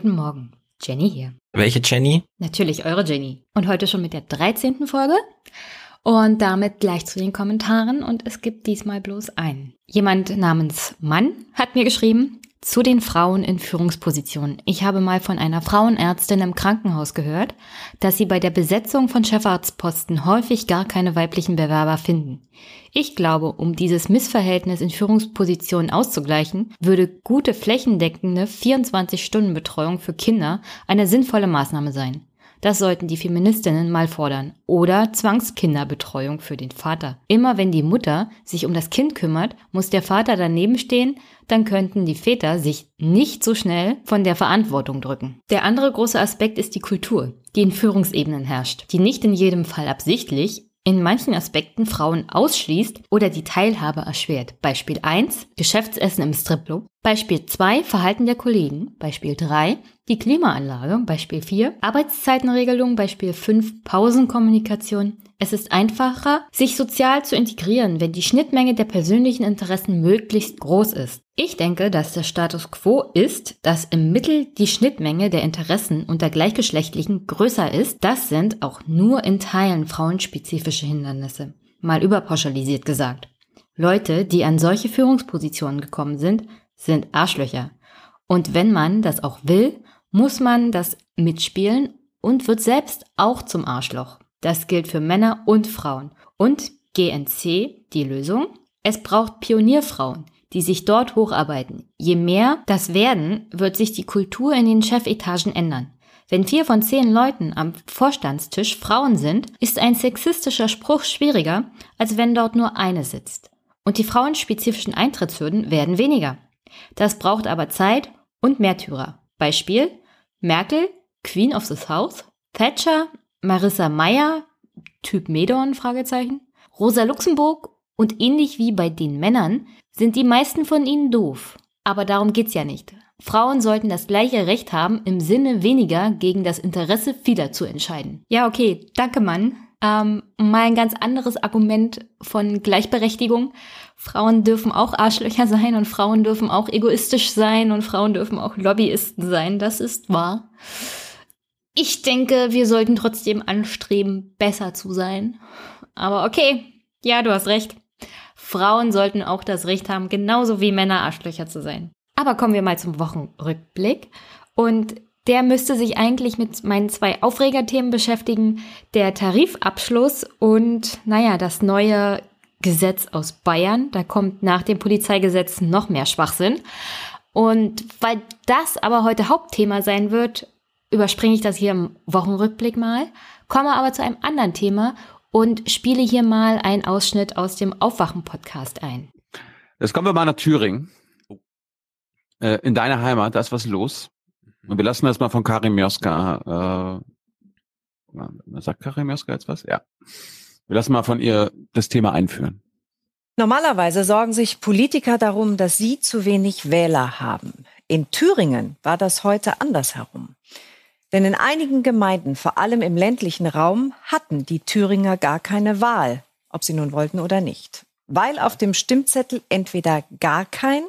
Guten Morgen. Jenny hier. Welche Jenny? Natürlich eure Jenny. Und heute schon mit der 13. Folge. Und damit gleich zu den Kommentaren. Und es gibt diesmal bloß einen. Jemand namens Mann hat mir geschrieben, zu den Frauen in Führungspositionen. Ich habe mal von einer Frauenärztin im Krankenhaus gehört, dass sie bei der Besetzung von Chefarztposten häufig gar keine weiblichen Bewerber finden. Ich glaube, um dieses Missverhältnis in Führungspositionen auszugleichen, würde gute flächendeckende 24-Stunden-Betreuung für Kinder eine sinnvolle Maßnahme sein. Das sollten die Feministinnen mal fordern. Oder Zwangskinderbetreuung für den Vater. Immer wenn die Mutter sich um das Kind kümmert, muss der Vater daneben stehen, dann könnten die Väter sich nicht so schnell von der Verantwortung drücken. Der andere große Aspekt ist die Kultur, die in Führungsebenen herrscht, die nicht in jedem Fall absichtlich, in manchen Aspekten Frauen ausschließt oder die Teilhabe erschwert. Beispiel 1, Geschäftsessen im Stripclub. Beispiel 2, Verhalten der Kollegen. Beispiel 3, die Klimaanlage. Beispiel 4, Arbeitszeitenregelung. Beispiel 5, Pausenkommunikation. Es ist einfacher, sich sozial zu integrieren, wenn die Schnittmenge der persönlichen Interessen möglichst groß ist. Ich denke, dass der Status quo ist, dass im Mittel die Schnittmenge der Interessen unter Gleichgeschlechtlichen größer ist. Das sind auch nur in Teilen frauenspezifische Hindernisse. Mal überpauschalisiert gesagt. Leute, die an solche Führungspositionen gekommen sind, sind Arschlöcher. Und wenn man das auch will, muss man das mitspielen und wird selbst auch zum Arschloch. Das gilt für Männer und Frauen. Und GNC, die Lösung? Es braucht Pionierfrauen, die sich dort hocharbeiten. Je mehr das werden, wird sich die Kultur in den Chefetagen ändern. Wenn vier von zehn Leuten am Vorstandstisch Frauen sind, ist ein sexistischer Spruch schwieriger, als wenn dort nur eine sitzt. Und die frauenspezifischen Eintrittshürden werden weniger. Das braucht aber Zeit und Märtyrer. Beispiel Merkel, Queen of the South, Thatcher, Marissa Meyer, Typ Medon, Fragezeichen, Rosa Luxemburg und ähnlich wie bei den Männern sind die meisten von ihnen doof. Aber darum geht's ja nicht. Frauen sollten das gleiche Recht haben, im Sinne weniger gegen das Interesse vieler zu entscheiden. Ja, okay, danke Mann. Ähm, mal ein ganz anderes Argument von Gleichberechtigung. Frauen dürfen auch Arschlöcher sein und Frauen dürfen auch egoistisch sein und Frauen dürfen auch Lobbyisten sein. Das ist wahr. Ich denke, wir sollten trotzdem anstreben, besser zu sein. Aber okay, ja, du hast recht. Frauen sollten auch das Recht haben, genauso wie Männer Arschlöcher zu sein. Aber kommen wir mal zum Wochenrückblick. Und der müsste sich eigentlich mit meinen zwei Aufregerthemen beschäftigen. Der Tarifabschluss und, naja, das neue Gesetz aus Bayern. Da kommt nach dem Polizeigesetz noch mehr Schwachsinn. Und weil das aber heute Hauptthema sein wird, überspringe ich das hier im Wochenrückblick mal, komme aber zu einem anderen Thema und spiele hier mal einen Ausschnitt aus dem Aufwachen-Podcast ein. Jetzt kommen wir mal nach Thüringen. Äh, in deiner Heimat, da ist was los. Und wir lassen das mal von Karim Mioska. Äh, sagt Karim Mioska jetzt was? Ja. Wir lassen mal von ihr das Thema einführen. Normalerweise sorgen sich Politiker darum, dass sie zu wenig Wähler haben. In Thüringen war das heute andersherum. Denn in einigen Gemeinden, vor allem im ländlichen Raum, hatten die Thüringer gar keine Wahl, ob sie nun wollten oder nicht. Weil auf dem Stimmzettel entweder gar kein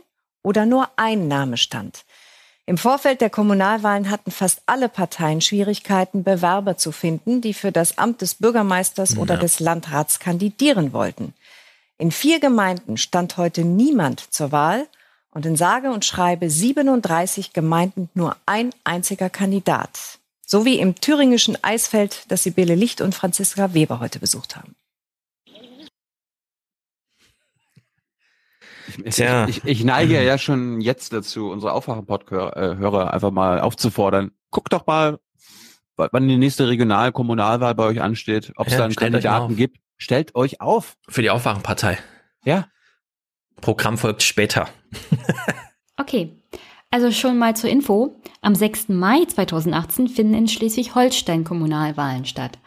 oder nur ein Name stand. Im Vorfeld der Kommunalwahlen hatten fast alle Parteien Schwierigkeiten, Bewerber zu finden, die für das Amt des Bürgermeisters ja. oder des Landrats kandidieren wollten. In vier Gemeinden stand heute niemand zur Wahl und in sage und schreibe 37 Gemeinden nur ein einziger Kandidat. So wie im thüringischen Eisfeld, das Sibylle Licht und Franziska Weber heute besucht haben. Ich, ich, ich, neige ja schon jetzt dazu, unsere Aufwachen-Hörer einfach mal aufzufordern. Guckt doch mal, wann die nächste Regional-Kommunalwahl bei euch ansteht, ob es ja, da einen Kandidaten gibt. Stellt euch auf. Für die Aufwachenpartei. Ja. Programm folgt später. okay. Also schon mal zur Info. Am 6. Mai 2018 finden in Schleswig-Holstein Kommunalwahlen statt.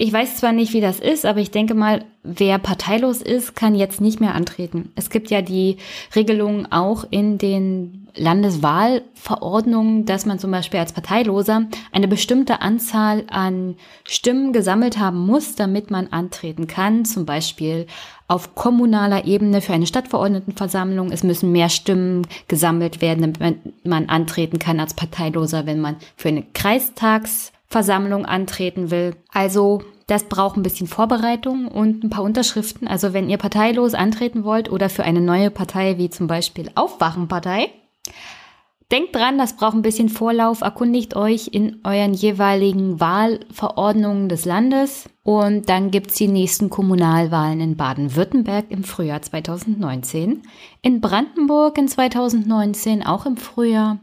Ich weiß zwar nicht, wie das ist, aber ich denke mal, wer parteilos ist, kann jetzt nicht mehr antreten. Es gibt ja die Regelung auch in den Landeswahlverordnungen, dass man zum Beispiel als Parteiloser eine bestimmte Anzahl an Stimmen gesammelt haben muss, damit man antreten kann. Zum Beispiel auf kommunaler Ebene für eine Stadtverordnetenversammlung. Es müssen mehr Stimmen gesammelt werden, damit man antreten kann als Parteiloser, wenn man für eine Kreistags Versammlung antreten will. Also das braucht ein bisschen Vorbereitung und ein paar Unterschriften. Also wenn ihr parteilos antreten wollt oder für eine neue Partei wie zum Beispiel Aufwachenpartei, denkt dran, das braucht ein bisschen Vorlauf. Erkundigt euch in euren jeweiligen Wahlverordnungen des Landes. Und dann gibt's die nächsten Kommunalwahlen in Baden-Württemberg im Frühjahr 2019, in Brandenburg in 2019 auch im Frühjahr,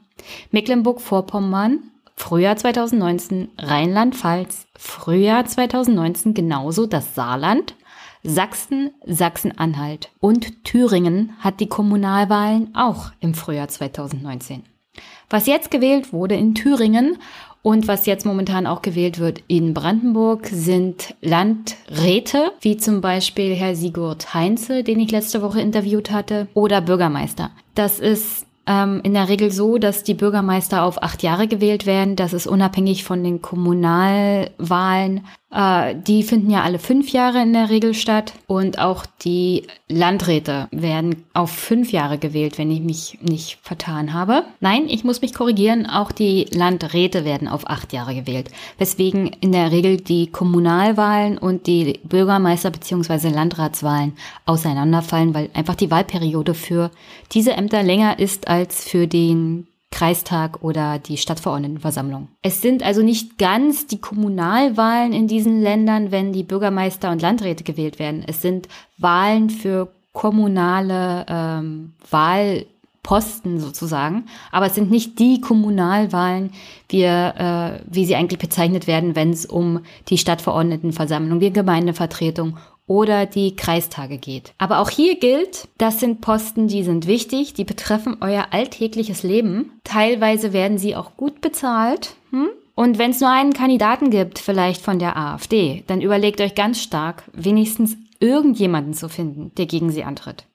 Mecklenburg-Vorpommern Frühjahr 2019 Rheinland-Pfalz, Frühjahr 2019 genauso das Saarland, Sachsen, Sachsen-Anhalt und Thüringen hat die Kommunalwahlen auch im Frühjahr 2019. Was jetzt gewählt wurde in Thüringen und was jetzt momentan auch gewählt wird in Brandenburg sind Landräte, wie zum Beispiel Herr Sigurd Heinze, den ich letzte Woche interviewt hatte, oder Bürgermeister. Das ist ähm, in der Regel so, dass die Bürgermeister auf acht Jahre gewählt werden. Das ist unabhängig von den Kommunalwahlen. Äh, die finden ja alle fünf Jahre in der Regel statt. Und auch die Landräte werden auf fünf Jahre gewählt, wenn ich mich nicht vertan habe. Nein, ich muss mich korrigieren. Auch die Landräte werden auf acht Jahre gewählt. Weswegen in der Regel die Kommunalwahlen und die Bürgermeister- bzw. Landratswahlen auseinanderfallen, weil einfach die Wahlperiode für diese Ämter länger ist als für den Kreistag oder die Stadtverordnetenversammlung. Es sind also nicht ganz die Kommunalwahlen in diesen Ländern, wenn die Bürgermeister und Landräte gewählt werden. Es sind Wahlen für kommunale ähm, Wahlposten sozusagen, aber es sind nicht die Kommunalwahlen, wie, äh, wie sie eigentlich bezeichnet werden, wenn es um die Stadtverordnetenversammlung, die Gemeindevertretung oder die Kreistage geht. Aber auch hier gilt, das sind Posten, die sind wichtig, die betreffen euer alltägliches Leben. Teilweise werden sie auch gut bezahlt. Hm? Und wenn es nur einen Kandidaten gibt, vielleicht von der AfD, dann überlegt euch ganz stark, wenigstens irgendjemanden zu finden, der gegen sie antritt.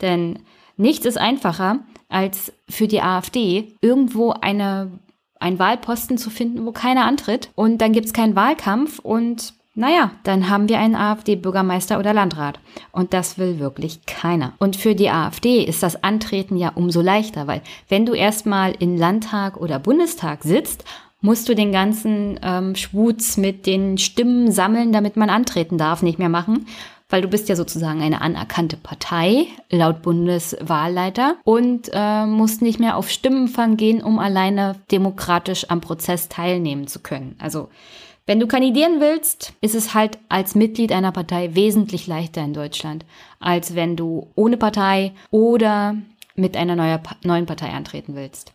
Denn nichts ist einfacher, als für die AfD irgendwo eine, einen Wahlposten zu finden, wo keiner antritt. Und dann gibt es keinen Wahlkampf und naja, dann haben wir einen AfD-Bürgermeister oder Landrat. Und das will wirklich keiner. Und für die AfD ist das Antreten ja umso leichter, weil wenn du erstmal in Landtag oder Bundestag sitzt, musst du den ganzen ähm, Schwutz mit den Stimmen sammeln, damit man antreten darf, nicht mehr machen. Weil du bist ja sozusagen eine anerkannte Partei laut Bundeswahlleiter und äh, musst nicht mehr auf Stimmenfang gehen, um alleine demokratisch am Prozess teilnehmen zu können. Also wenn du kandidieren willst, ist es halt als Mitglied einer Partei wesentlich leichter in Deutschland, als wenn du ohne Partei oder mit einer neuen Partei antreten willst.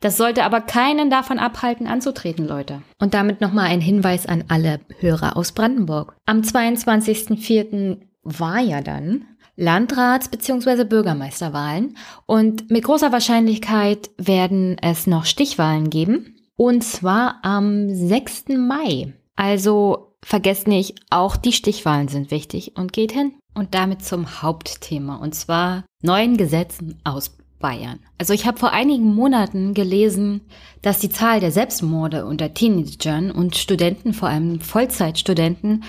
Das sollte aber keinen davon abhalten, anzutreten, Leute. Und damit nochmal ein Hinweis an alle Hörer aus Brandenburg. Am 22.04. war ja dann Landrats- bzw. Bürgermeisterwahlen und mit großer Wahrscheinlichkeit werden es noch Stichwahlen geben. Und zwar am 6. Mai. Also vergesst nicht, auch die Stichwahlen sind wichtig und geht hin. Und damit zum Hauptthema, und zwar neuen Gesetzen aus Bayern. Also ich habe vor einigen Monaten gelesen, dass die Zahl der Selbstmorde unter Teenagern und Studenten, vor allem Vollzeitstudenten,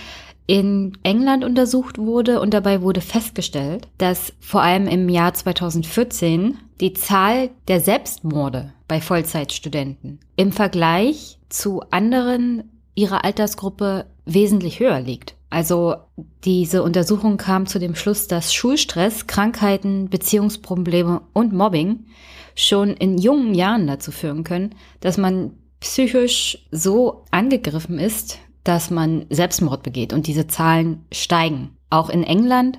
in England untersucht wurde und dabei wurde festgestellt, dass vor allem im Jahr 2014 die Zahl der Selbstmorde bei Vollzeitstudenten im Vergleich zu anderen ihrer Altersgruppe wesentlich höher liegt. Also diese Untersuchung kam zu dem Schluss, dass Schulstress, Krankheiten, Beziehungsprobleme und Mobbing schon in jungen Jahren dazu führen können, dass man psychisch so angegriffen ist, dass man Selbstmord begeht und diese Zahlen steigen, auch in England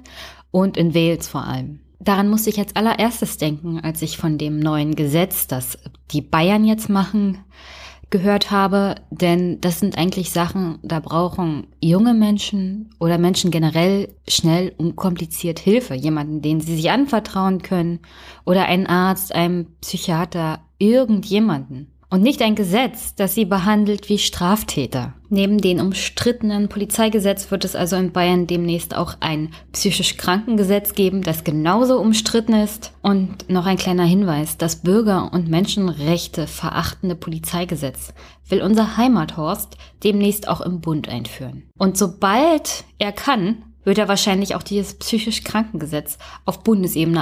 und in Wales vor allem. Daran musste ich als allererstes denken, als ich von dem neuen Gesetz, das die Bayern jetzt machen, gehört habe, denn das sind eigentlich Sachen, da brauchen junge Menschen oder Menschen generell schnell und kompliziert Hilfe, jemanden, den sie sich anvertrauen können oder einen Arzt, einen Psychiater, irgendjemanden. Und nicht ein Gesetz, das sie behandelt wie Straftäter. Neben dem umstrittenen Polizeigesetz wird es also in Bayern demnächst auch ein psychisch Krankengesetz geben, das genauso umstritten ist. Und noch ein kleiner Hinweis, das Bürger- und Menschenrechte verachtende Polizeigesetz will unser Heimathorst demnächst auch im Bund einführen. Und sobald er kann, wird er wahrscheinlich auch dieses psychisch Krankengesetz auf Bundesebene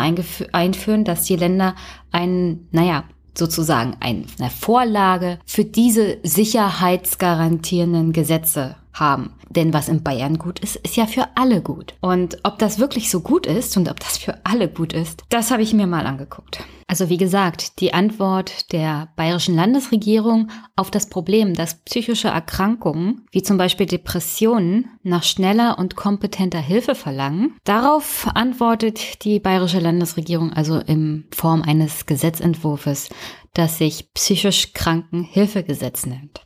einführen, dass die Länder einen, naja, sozusagen eine Vorlage für diese sicherheitsgarantierenden Gesetze haben. Denn was in Bayern gut ist, ist ja für alle gut. Und ob das wirklich so gut ist und ob das für alle gut ist, das habe ich mir mal angeguckt. Also wie gesagt, die Antwort der bayerischen Landesregierung auf das Problem, dass psychische Erkrankungen, wie zum Beispiel Depressionen, nach schneller und kompetenter Hilfe verlangen, darauf antwortet die bayerische Landesregierung also in Form eines Gesetzentwurfs, das sich psychisch Kranken Hilfegesetz nennt.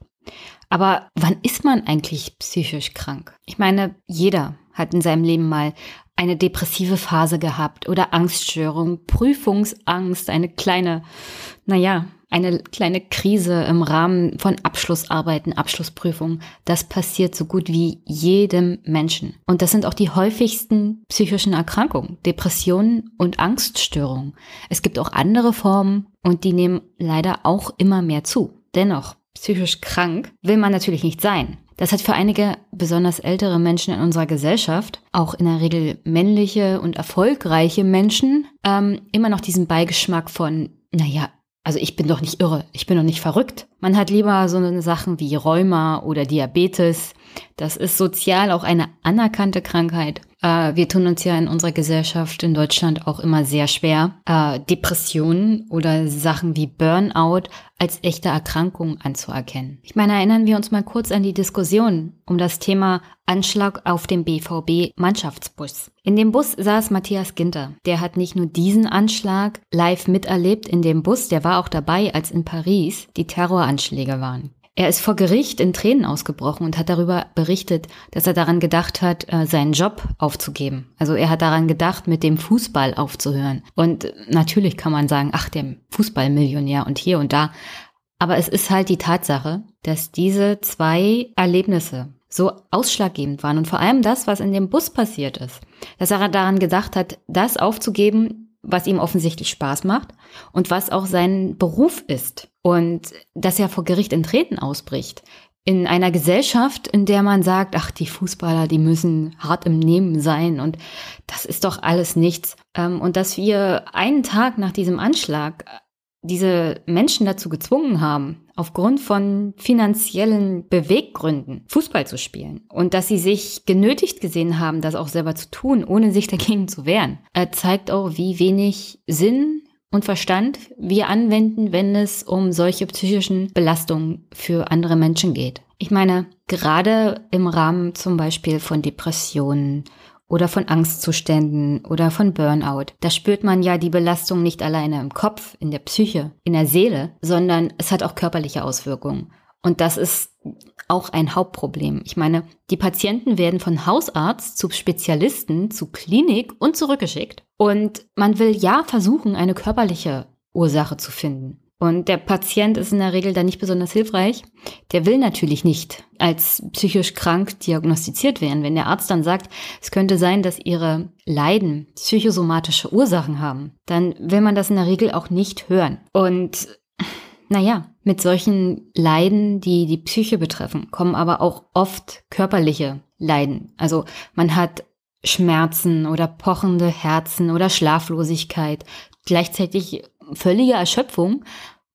Aber wann ist man eigentlich psychisch krank? Ich meine, jeder hat in seinem Leben mal eine depressive Phase gehabt oder Angststörung, Prüfungsangst, eine kleine, naja, eine kleine Krise im Rahmen von Abschlussarbeiten, Abschlussprüfungen. Das passiert so gut wie jedem Menschen. Und das sind auch die häufigsten psychischen Erkrankungen, Depressionen und Angststörungen. Es gibt auch andere Formen und die nehmen leider auch immer mehr zu. Dennoch, psychisch krank will man natürlich nicht sein. Das hat für einige besonders ältere Menschen in unserer Gesellschaft, auch in der Regel männliche und erfolgreiche Menschen, ähm, immer noch diesen Beigeschmack von, naja, also ich bin doch nicht irre, ich bin doch nicht verrückt. Man hat lieber so Sachen wie Rheuma oder Diabetes. Das ist sozial auch eine anerkannte Krankheit. Äh, wir tun uns ja in unserer Gesellschaft in Deutschland auch immer sehr schwer, äh, Depressionen oder Sachen wie Burnout als echte Erkrankung anzuerkennen. Ich meine, erinnern wir uns mal kurz an die Diskussion um das Thema Anschlag auf dem BVB Mannschaftsbus. In dem Bus saß Matthias Ginter. Der hat nicht nur diesen Anschlag live miterlebt in dem Bus, der war auch dabei, als in Paris die Terroranschläge waren. Er ist vor Gericht in Tränen ausgebrochen und hat darüber berichtet, dass er daran gedacht hat, äh, seinen Job aufzugeben. Also er hat daran gedacht, mit dem Fußball aufzuhören. Und natürlich kann man sagen, ach, der Fußballmillionär und hier und da. Aber es ist halt die Tatsache, dass diese zwei Erlebnisse so ausschlaggebend waren und vor allem das, was in dem Bus passiert ist, dass er daran gedacht hat, das aufzugeben, was ihm offensichtlich Spaß macht und was auch sein Beruf ist. Und dass er vor Gericht in Treten ausbricht. In einer Gesellschaft, in der man sagt, ach, die Fußballer, die müssen hart im Nehmen sein und das ist doch alles nichts. Ähm, und dass wir einen Tag nach diesem Anschlag diese Menschen dazu gezwungen haben, aufgrund von finanziellen Beweggründen Fußball zu spielen und dass sie sich genötigt gesehen haben, das auch selber zu tun, ohne sich dagegen zu wehren, er zeigt auch, wie wenig Sinn und Verstand wir anwenden, wenn es um solche psychischen Belastungen für andere Menschen geht. Ich meine, gerade im Rahmen zum Beispiel von Depressionen oder von Angstzuständen oder von Burnout. Da spürt man ja die Belastung nicht alleine im Kopf, in der Psyche, in der Seele, sondern es hat auch körperliche Auswirkungen. Und das ist auch ein Hauptproblem. Ich meine, die Patienten werden von Hausarzt zu Spezialisten, zu Klinik und zurückgeschickt. Und man will ja versuchen, eine körperliche Ursache zu finden. Und der Patient ist in der Regel da nicht besonders hilfreich. Der will natürlich nicht als psychisch krank diagnostiziert werden. Wenn der Arzt dann sagt, es könnte sein, dass ihre Leiden psychosomatische Ursachen haben, dann will man das in der Regel auch nicht hören. Und naja, mit solchen Leiden, die die Psyche betreffen, kommen aber auch oft körperliche Leiden. Also man hat Schmerzen oder pochende Herzen oder Schlaflosigkeit, gleichzeitig völlige Erschöpfung,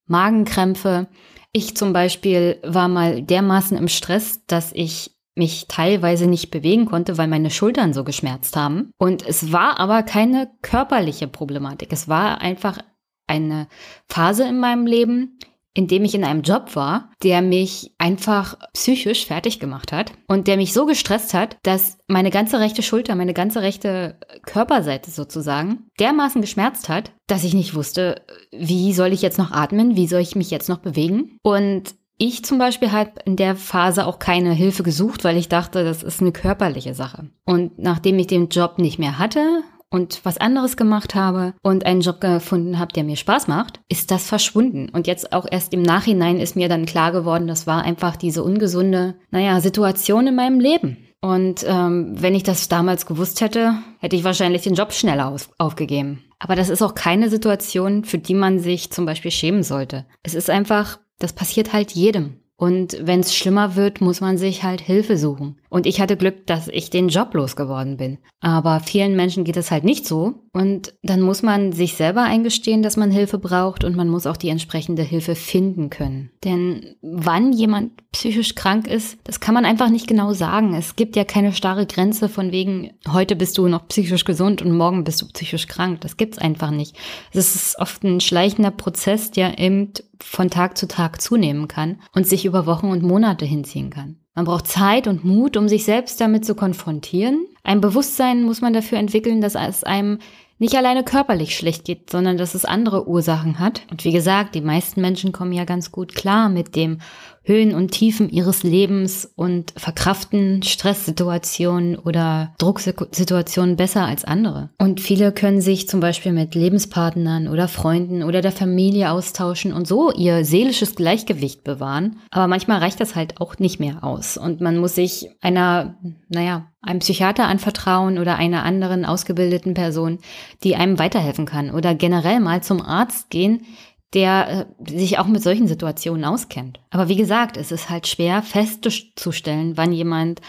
Magenkrämpfe. Ich zum Beispiel war mal dermaßen im Stress, dass ich mich teilweise nicht bewegen konnte, weil meine Schultern so geschmerzt haben. Und es war aber keine körperliche Problematik. Es war einfach eine Phase in meinem Leben, in dem ich in einem Job war, der mich einfach psychisch fertig gemacht hat und der mich so gestresst hat, dass meine ganze rechte Schulter, meine ganze rechte Körperseite sozusagen dermaßen geschmerzt hat, dass ich nicht wusste, wie soll ich jetzt noch atmen, wie soll ich mich jetzt noch bewegen. Und ich zum Beispiel habe in der Phase auch keine Hilfe gesucht, weil ich dachte, das ist eine körperliche Sache. Und nachdem ich den Job nicht mehr hatte und was anderes gemacht habe und einen Job gefunden habe, der mir Spaß macht, ist das verschwunden. Und jetzt auch erst im Nachhinein ist mir dann klar geworden, das war einfach diese ungesunde, naja, Situation in meinem Leben. Und ähm, wenn ich das damals gewusst hätte, hätte ich wahrscheinlich den Job schneller auf, aufgegeben. Aber das ist auch keine Situation, für die man sich zum Beispiel schämen sollte. Es ist einfach, das passiert halt jedem. Und wenn es schlimmer wird, muss man sich halt Hilfe suchen. Und ich hatte Glück, dass ich den Job losgeworden bin. Aber vielen Menschen geht es halt nicht so. Und dann muss man sich selber eingestehen, dass man Hilfe braucht und man muss auch die entsprechende Hilfe finden können. Denn wann jemand psychisch krank ist, das kann man einfach nicht genau sagen. Es gibt ja keine starre Grenze von wegen, heute bist du noch psychisch gesund und morgen bist du psychisch krank. Das gibt's einfach nicht. Es ist oft ein schleichender Prozess, der eben von Tag zu Tag zunehmen kann und sich über Wochen und Monate hinziehen kann. Man braucht Zeit und Mut, um sich selbst damit zu konfrontieren. Ein Bewusstsein muss man dafür entwickeln, dass es einem nicht alleine körperlich schlecht geht, sondern dass es andere Ursachen hat. Und wie gesagt, die meisten Menschen kommen ja ganz gut klar mit dem Höhen und Tiefen ihres Lebens und verkraften Stresssituationen oder Drucksituationen besser als andere. Und viele können sich zum Beispiel mit Lebenspartnern oder Freunden oder der Familie austauschen und so ihr seelisches Gleichgewicht bewahren. Aber manchmal reicht das halt auch nicht mehr aus. Und man muss sich einer, naja, einem Psychiater anvertrauen oder einer anderen ausgebildeten Person, die einem weiterhelfen kann oder generell mal zum Arzt gehen, der äh, sich auch mit solchen Situationen auskennt. Aber wie gesagt, es ist halt schwer festzustellen, wann jemand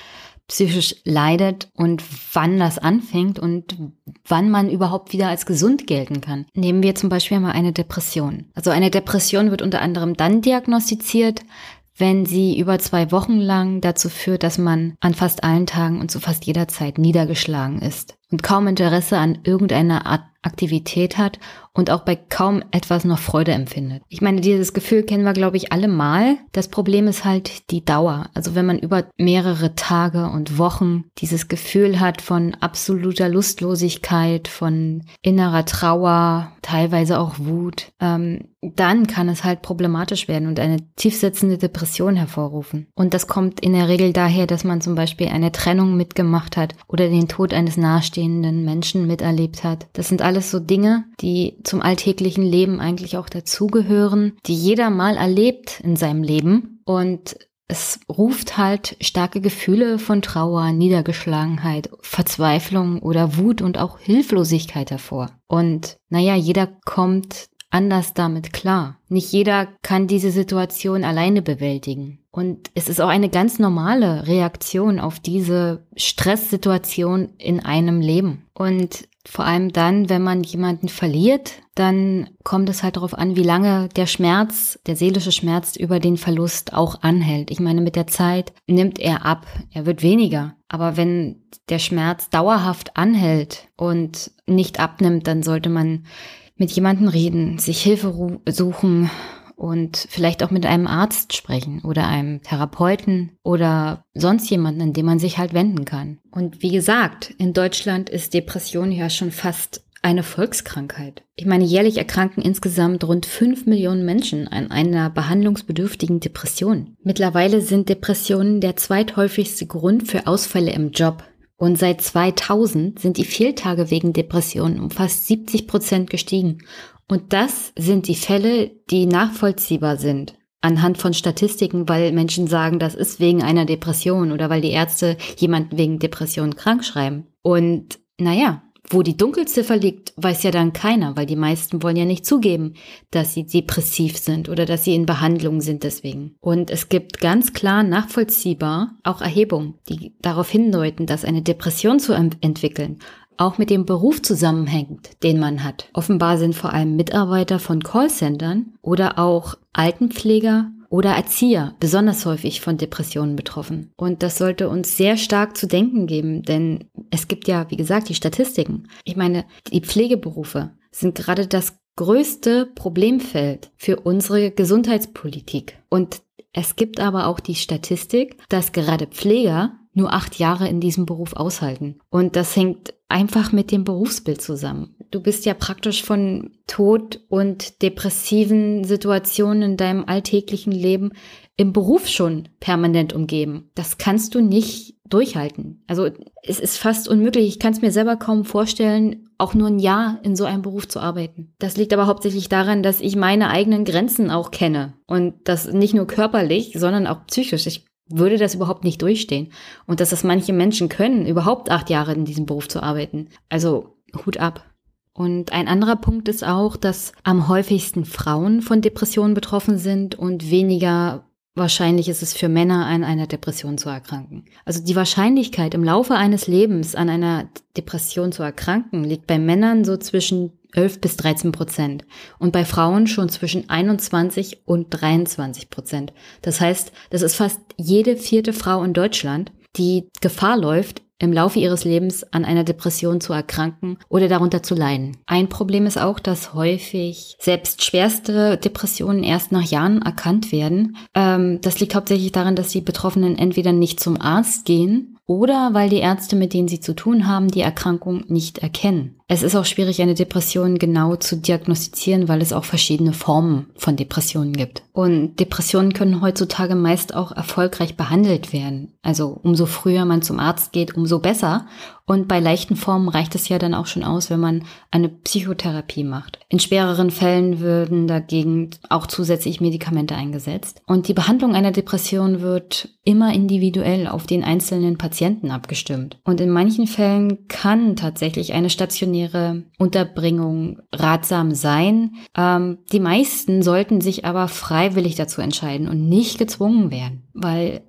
psychisch leidet und wann das anfängt und wann man überhaupt wieder als gesund gelten kann. Nehmen wir zum Beispiel mal eine Depression. Also eine Depression wird unter anderem dann diagnostiziert, wenn sie über zwei Wochen lang dazu führt, dass man an fast allen Tagen und zu fast jeder Zeit niedergeschlagen ist und kaum Interesse an irgendeiner Art Aktivität hat und auch bei kaum etwas noch Freude empfindet. Ich meine, dieses Gefühl kennen wir, glaube ich, alle mal. Das Problem ist halt die Dauer. Also wenn man über mehrere Tage und Wochen dieses Gefühl hat von absoluter Lustlosigkeit, von innerer Trauer, teilweise auch Wut, ähm, dann kann es halt problematisch werden und eine tiefsitzende Depression hervorrufen. Und das kommt in der Regel daher, dass man zum Beispiel eine Trennung mitgemacht hat oder den Tod eines nahestehenden Menschen miterlebt hat. Das sind alles so Dinge, die zum alltäglichen Leben eigentlich auch dazugehören, die jeder mal erlebt in seinem Leben und es ruft halt starke Gefühle von Trauer, Niedergeschlagenheit, Verzweiflung oder Wut und auch Hilflosigkeit hervor. Und naja, jeder kommt anders damit klar. Nicht jeder kann diese Situation alleine bewältigen. Und es ist auch eine ganz normale Reaktion auf diese Stresssituation in einem Leben. Und vor allem dann, wenn man jemanden verliert, dann kommt es halt darauf an, wie lange der Schmerz, der seelische Schmerz über den Verlust auch anhält. Ich meine, mit der Zeit nimmt er ab, er wird weniger. Aber wenn der Schmerz dauerhaft anhält und nicht abnimmt, dann sollte man mit jemandem reden, sich Hilfe suchen und vielleicht auch mit einem Arzt sprechen oder einem Therapeuten oder sonst jemanden, an dem man sich halt wenden kann. Und wie gesagt, in Deutschland ist Depression ja schon fast eine Volkskrankheit. Ich meine, jährlich erkranken insgesamt rund fünf Millionen Menschen an einer behandlungsbedürftigen Depression. Mittlerweile sind Depressionen der zweithäufigste Grund für Ausfälle im Job. Und seit 2000 sind die Fehltage wegen Depressionen um fast 70 Prozent gestiegen. Und das sind die Fälle, die nachvollziehbar sind anhand von Statistiken, weil Menschen sagen, das ist wegen einer Depression oder weil die Ärzte jemanden wegen Depression krank schreiben. Und naja, wo die Dunkelziffer liegt, weiß ja dann keiner, weil die meisten wollen ja nicht zugeben, dass sie depressiv sind oder dass sie in Behandlung sind deswegen. Und es gibt ganz klar nachvollziehbar auch Erhebungen, die darauf hindeuten, dass eine Depression zu entwickeln auch mit dem Beruf zusammenhängt, den man hat. Offenbar sind vor allem Mitarbeiter von Callcentern oder auch Altenpfleger oder Erzieher besonders häufig von Depressionen betroffen. Und das sollte uns sehr stark zu denken geben, denn es gibt ja, wie gesagt, die Statistiken. Ich meine, die Pflegeberufe sind gerade das größte Problemfeld für unsere Gesundheitspolitik. Und es gibt aber auch die Statistik, dass gerade Pfleger nur acht Jahre in diesem Beruf aushalten. Und das hängt einfach mit dem Berufsbild zusammen. Du bist ja praktisch von Tod und depressiven Situationen in deinem alltäglichen Leben im Beruf schon permanent umgeben. Das kannst du nicht durchhalten. Also es ist fast unmöglich. Ich kann es mir selber kaum vorstellen, auch nur ein Jahr in so einem Beruf zu arbeiten. Das liegt aber hauptsächlich daran, dass ich meine eigenen Grenzen auch kenne. Und das nicht nur körperlich, sondern auch psychisch. Ich würde das überhaupt nicht durchstehen. Und dass das manche Menschen können, überhaupt acht Jahre in diesem Beruf zu arbeiten. Also Hut ab. Und ein anderer Punkt ist auch, dass am häufigsten Frauen von Depressionen betroffen sind und weniger wahrscheinlich ist es für Männer an einer Depression zu erkranken. Also die Wahrscheinlichkeit im Laufe eines Lebens an einer Depression zu erkranken liegt bei Männern so zwischen 11 bis 13 Prozent und bei Frauen schon zwischen 21 und 23 Prozent. Das heißt, das ist fast jede vierte Frau in Deutschland, die Gefahr läuft, im Laufe ihres Lebens an einer Depression zu erkranken oder darunter zu leiden. Ein Problem ist auch, dass häufig selbst schwerste Depressionen erst nach Jahren erkannt werden. Ähm, das liegt hauptsächlich daran, dass die Betroffenen entweder nicht zum Arzt gehen oder weil die Ärzte, mit denen sie zu tun haben, die Erkrankung nicht erkennen. Es ist auch schwierig, eine Depression genau zu diagnostizieren, weil es auch verschiedene Formen von Depressionen gibt. Und Depressionen können heutzutage meist auch erfolgreich behandelt werden. Also umso früher man zum Arzt geht, umso besser. Und bei leichten Formen reicht es ja dann auch schon aus, wenn man eine Psychotherapie macht. In schwereren Fällen würden dagegen auch zusätzlich Medikamente eingesetzt. Und die Behandlung einer Depression wird immer individuell auf den einzelnen Patienten abgestimmt. Und in manchen Fällen kann tatsächlich eine stationäre Unterbringung ratsam sein. Ähm, die meisten sollten sich aber freiwillig dazu entscheiden und nicht gezwungen werden, weil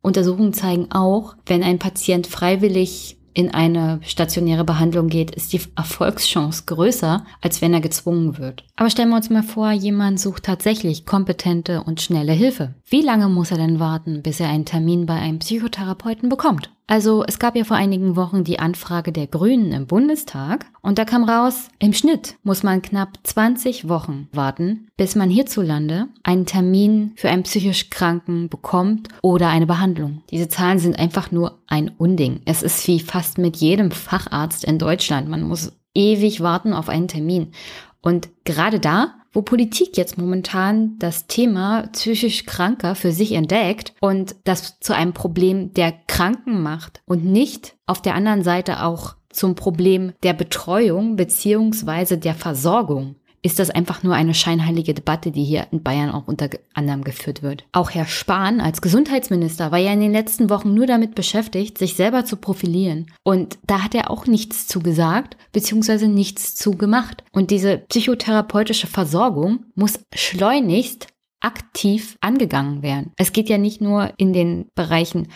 Untersuchungen zeigen auch, wenn ein Patient freiwillig in eine stationäre Behandlung geht, ist die Erfolgschance größer, als wenn er gezwungen wird. Aber stellen wir uns mal vor, jemand sucht tatsächlich kompetente und schnelle Hilfe. Wie lange muss er denn warten, bis er einen Termin bei einem Psychotherapeuten bekommt? Also es gab ja vor einigen Wochen die Anfrage der Grünen im Bundestag und da kam raus, im Schnitt muss man knapp 20 Wochen warten, bis man hierzulande einen Termin für einen psychisch Kranken bekommt oder eine Behandlung. Diese Zahlen sind einfach nur ein Unding. Es ist wie fast mit jedem Facharzt in Deutschland. Man muss ewig warten auf einen Termin. Und gerade da wo Politik jetzt momentan das Thema psychisch Kranker für sich entdeckt und das zu einem Problem der Kranken macht und nicht auf der anderen Seite auch zum Problem der Betreuung beziehungsweise der Versorgung ist das einfach nur eine scheinheilige Debatte, die hier in Bayern auch unter anderem geführt wird. Auch Herr Spahn als Gesundheitsminister war ja in den letzten Wochen nur damit beschäftigt, sich selber zu profilieren. Und da hat er auch nichts zugesagt, beziehungsweise nichts zugemacht. Und diese psychotherapeutische Versorgung muss schleunigst aktiv angegangen werden. Es geht ja nicht nur in den Bereichen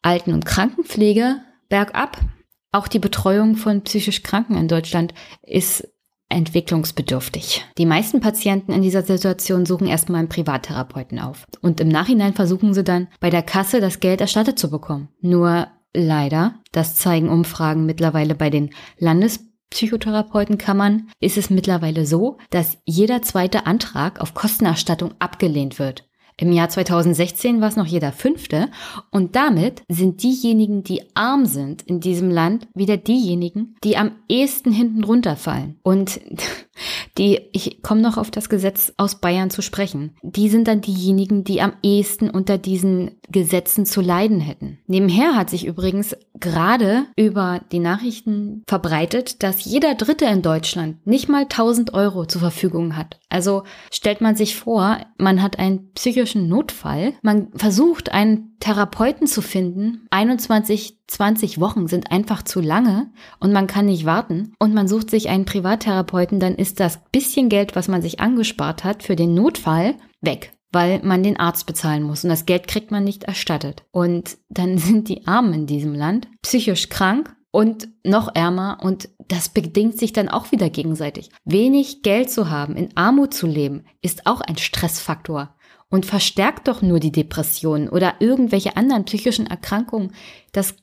Alten- und Krankenpflege bergab, auch die Betreuung von psychisch Kranken in Deutschland ist entwicklungsbedürftig. Die meisten Patienten in dieser Situation suchen erstmal einen Privattherapeuten auf. Und im Nachhinein versuchen sie dann bei der Kasse das Geld erstattet zu bekommen. Nur leider, das zeigen Umfragen mittlerweile bei den Landespsychotherapeutenkammern, ist es mittlerweile so, dass jeder zweite Antrag auf Kostenerstattung abgelehnt wird. Im Jahr 2016 war es noch jeder fünfte und damit sind diejenigen, die arm sind in diesem Land, wieder diejenigen, die am ehesten hinten runterfallen. Und die, ich komme noch auf das Gesetz aus Bayern zu sprechen, die sind dann diejenigen, die am ehesten unter diesen Gesetzen zu leiden hätten. Nebenher hat sich übrigens gerade über die Nachrichten verbreitet, dass jeder Dritte in Deutschland nicht mal 1000 Euro zur Verfügung hat. Also stellt man sich vor, man hat einen psychischen Notfall, man versucht einen Therapeuten zu finden. 21, 20 Wochen sind einfach zu lange und man kann nicht warten und man sucht sich einen Privattherapeuten, dann ist das bisschen Geld, was man sich angespart hat für den Notfall, weg weil man den Arzt bezahlen muss und das Geld kriegt man nicht erstattet. Und dann sind die Armen in diesem Land psychisch krank und noch ärmer und das bedingt sich dann auch wieder gegenseitig. Wenig Geld zu haben, in Armut zu leben, ist auch ein Stressfaktor und verstärkt doch nur die Depressionen oder irgendwelche anderen psychischen Erkrankungen. Das,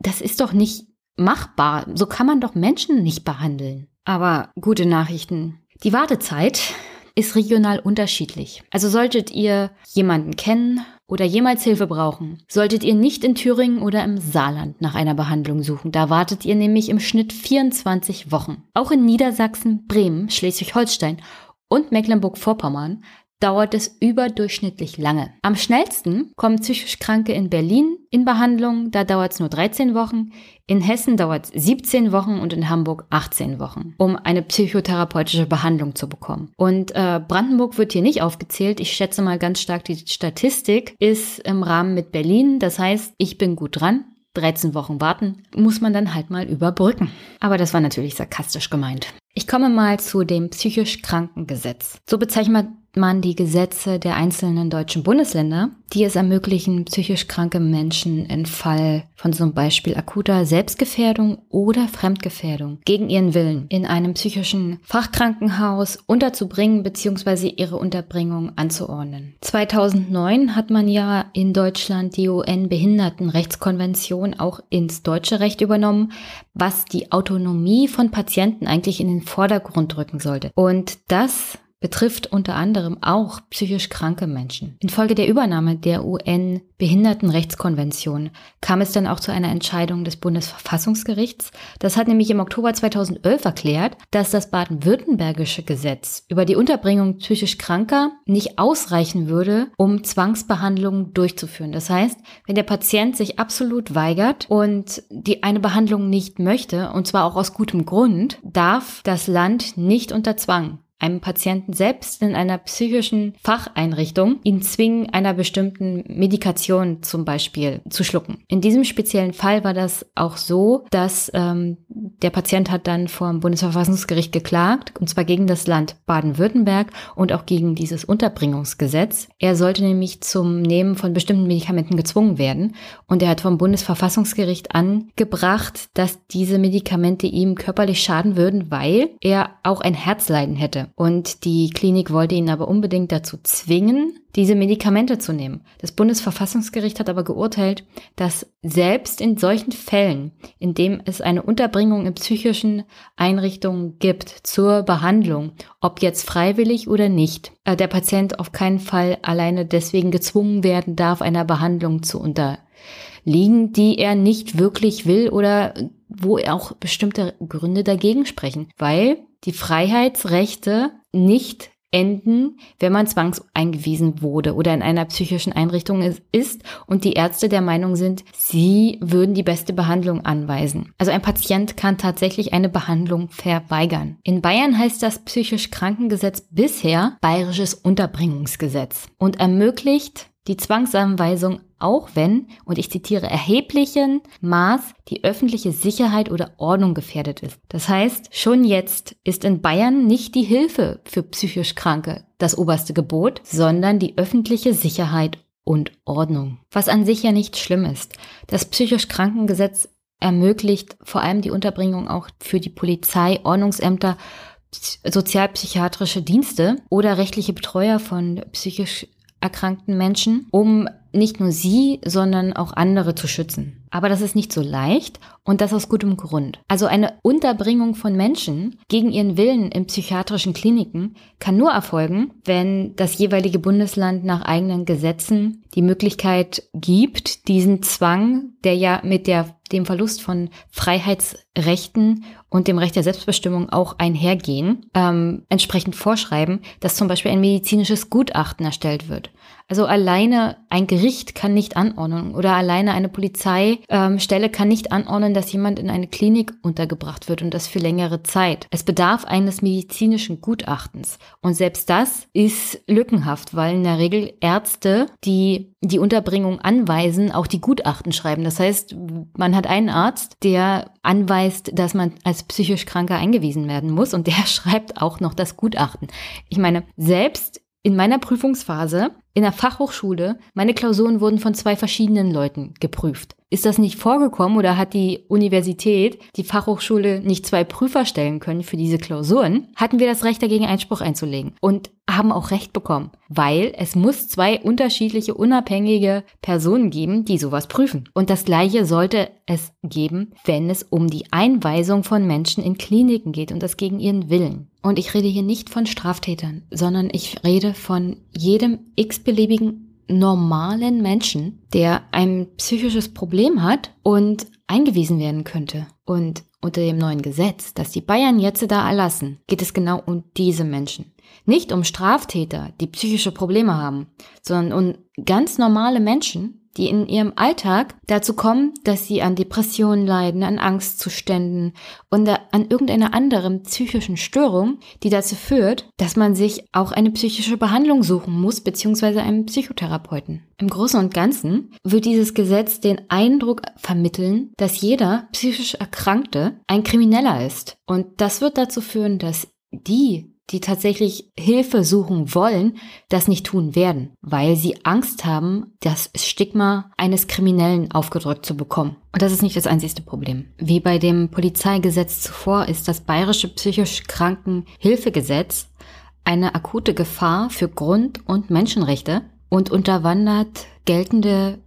das ist doch nicht machbar. So kann man doch Menschen nicht behandeln. Aber gute Nachrichten. Die Wartezeit ist regional unterschiedlich. Also solltet ihr jemanden kennen oder jemals Hilfe brauchen, solltet ihr nicht in Thüringen oder im Saarland nach einer Behandlung suchen. Da wartet ihr nämlich im Schnitt 24 Wochen. Auch in Niedersachsen, Bremen, Schleswig-Holstein und Mecklenburg-Vorpommern dauert es überdurchschnittlich lange. Am schnellsten kommen psychisch Kranke in Berlin in Behandlung, da dauert es nur 13 Wochen. In Hessen dauert es 17 Wochen und in Hamburg 18 Wochen, um eine psychotherapeutische Behandlung zu bekommen. Und äh, Brandenburg wird hier nicht aufgezählt. Ich schätze mal ganz stark, die Statistik ist im Rahmen mit Berlin. Das heißt, ich bin gut dran. 13 Wochen warten, muss man dann halt mal überbrücken. Aber das war natürlich sarkastisch gemeint. Ich komme mal zu dem psychisch Krankengesetz. So bezeichnet man die Gesetze der einzelnen deutschen Bundesländer, die es ermöglichen, psychisch kranke Menschen in Fall von zum Beispiel akuter Selbstgefährdung oder Fremdgefährdung gegen ihren Willen in einem psychischen Fachkrankenhaus unterzubringen bzw. ihre Unterbringung anzuordnen. 2009 hat man ja in Deutschland die UN-Behindertenrechtskonvention auch ins deutsche Recht übernommen, was die Autonomie von Patienten eigentlich in den Vordergrund rücken sollte. Und das betrifft unter anderem auch psychisch kranke Menschen. Infolge der Übernahme der UN-Behindertenrechtskonvention kam es dann auch zu einer Entscheidung des Bundesverfassungsgerichts. Das hat nämlich im Oktober 2011 erklärt, dass das baden-württembergische Gesetz über die Unterbringung psychisch Kranker nicht ausreichen würde, um Zwangsbehandlungen durchzuführen. Das heißt, wenn der Patient sich absolut weigert und die eine Behandlung nicht möchte, und zwar auch aus gutem Grund, darf das Land nicht unter Zwang einem Patienten selbst in einer psychischen Facheinrichtung ihn zwingen, einer bestimmten Medikation zum Beispiel zu schlucken. In diesem speziellen Fall war das auch so, dass ähm, der Patient hat dann vor dem Bundesverfassungsgericht geklagt, und zwar gegen das Land Baden-Württemberg und auch gegen dieses Unterbringungsgesetz. Er sollte nämlich zum Nehmen von bestimmten Medikamenten gezwungen werden und er hat vom Bundesverfassungsgericht angebracht, dass diese Medikamente ihm körperlich schaden würden, weil er auch ein Herzleiden hätte. Und die Klinik wollte ihn aber unbedingt dazu zwingen, diese Medikamente zu nehmen. Das Bundesverfassungsgericht hat aber geurteilt, dass selbst in solchen Fällen, in dem es eine Unterbringung in psychischen Einrichtungen gibt zur Behandlung, ob jetzt freiwillig oder nicht, äh, der Patient auf keinen Fall alleine deswegen gezwungen werden darf, einer Behandlung zu unterliegen, die er nicht wirklich will oder wo auch bestimmte Gründe dagegen sprechen, weil die Freiheitsrechte nicht enden, wenn man zwangseingewiesen wurde oder in einer psychischen Einrichtung ist und die Ärzte der Meinung sind, sie würden die beste Behandlung anweisen. Also ein Patient kann tatsächlich eine Behandlung verweigern. In Bayern heißt das psychisch Krankengesetz bisher bayerisches Unterbringungsgesetz und ermöglicht die Zwangsanweisung auch wenn, und ich zitiere, erheblichen Maß die öffentliche Sicherheit oder Ordnung gefährdet ist. Das heißt, schon jetzt ist in Bayern nicht die Hilfe für psychisch Kranke das oberste Gebot, sondern die öffentliche Sicherheit und Ordnung. Was an sich ja nicht schlimm ist. Das psychisch Krankengesetz ermöglicht vor allem die Unterbringung auch für die Polizei, Ordnungsämter, sozialpsychiatrische Dienste oder rechtliche Betreuer von psychisch erkrankten Menschen, um nicht nur sie, sondern auch andere zu schützen. Aber das ist nicht so leicht und das aus gutem Grund. Also eine Unterbringung von Menschen gegen ihren Willen in psychiatrischen Kliniken kann nur erfolgen, wenn das jeweilige Bundesland nach eigenen Gesetzen die Möglichkeit gibt, diesen Zwang, der ja mit der, dem Verlust von Freiheitsrechten und dem Recht der Selbstbestimmung auch einhergehen, ähm, entsprechend vorschreiben, dass zum Beispiel ein medizinisches Gutachten erstellt wird. Also alleine ein Gericht kann nicht anordnen oder alleine eine Polizeistelle kann nicht anordnen, dass jemand in eine Klinik untergebracht wird und das für längere Zeit. Es bedarf eines medizinischen Gutachtens. Und selbst das ist lückenhaft, weil in der Regel Ärzte, die die Unterbringung anweisen, auch die Gutachten schreiben. Das heißt, man hat einen Arzt, der anweist, dass man als psychisch Kranker eingewiesen werden muss und der schreibt auch noch das Gutachten. Ich meine, selbst in meiner Prüfungsphase in der Fachhochschule, meine Klausuren wurden von zwei verschiedenen Leuten geprüft. Ist das nicht vorgekommen oder hat die Universität, die Fachhochschule nicht zwei Prüfer stellen können für diese Klausuren, hatten wir das Recht dagegen Einspruch einzulegen und haben auch Recht bekommen, weil es muss zwei unterschiedliche unabhängige Personen geben, die sowas prüfen. Und das gleiche sollte es geben, wenn es um die Einweisung von Menschen in Kliniken geht und das gegen ihren Willen. Und ich rede hier nicht von Straftätern, sondern ich rede von jedem x-beliebigen normalen Menschen, der ein psychisches Problem hat und eingewiesen werden könnte. Und unter dem neuen Gesetz, das die Bayern jetzt da erlassen, geht es genau um diese Menschen. Nicht um Straftäter, die psychische Probleme haben, sondern um ganz normale Menschen, die in ihrem Alltag dazu kommen, dass sie an Depressionen leiden, an Angstzuständen und an irgendeiner anderen psychischen Störung, die dazu führt, dass man sich auch eine psychische Behandlung suchen muss, beziehungsweise einen Psychotherapeuten. Im Großen und Ganzen wird dieses Gesetz den Eindruck vermitteln, dass jeder psychisch Erkrankte ein Krimineller ist. Und das wird dazu führen, dass die, die tatsächlich Hilfe suchen wollen, das nicht tun werden, weil sie Angst haben, das Stigma eines Kriminellen aufgedrückt zu bekommen. Und das ist nicht das einzigste Problem. Wie bei dem Polizeigesetz zuvor ist das bayerische psychisch Krankenhilfegesetz eine akute Gefahr für Grund- und Menschenrechte und unterwandert geltende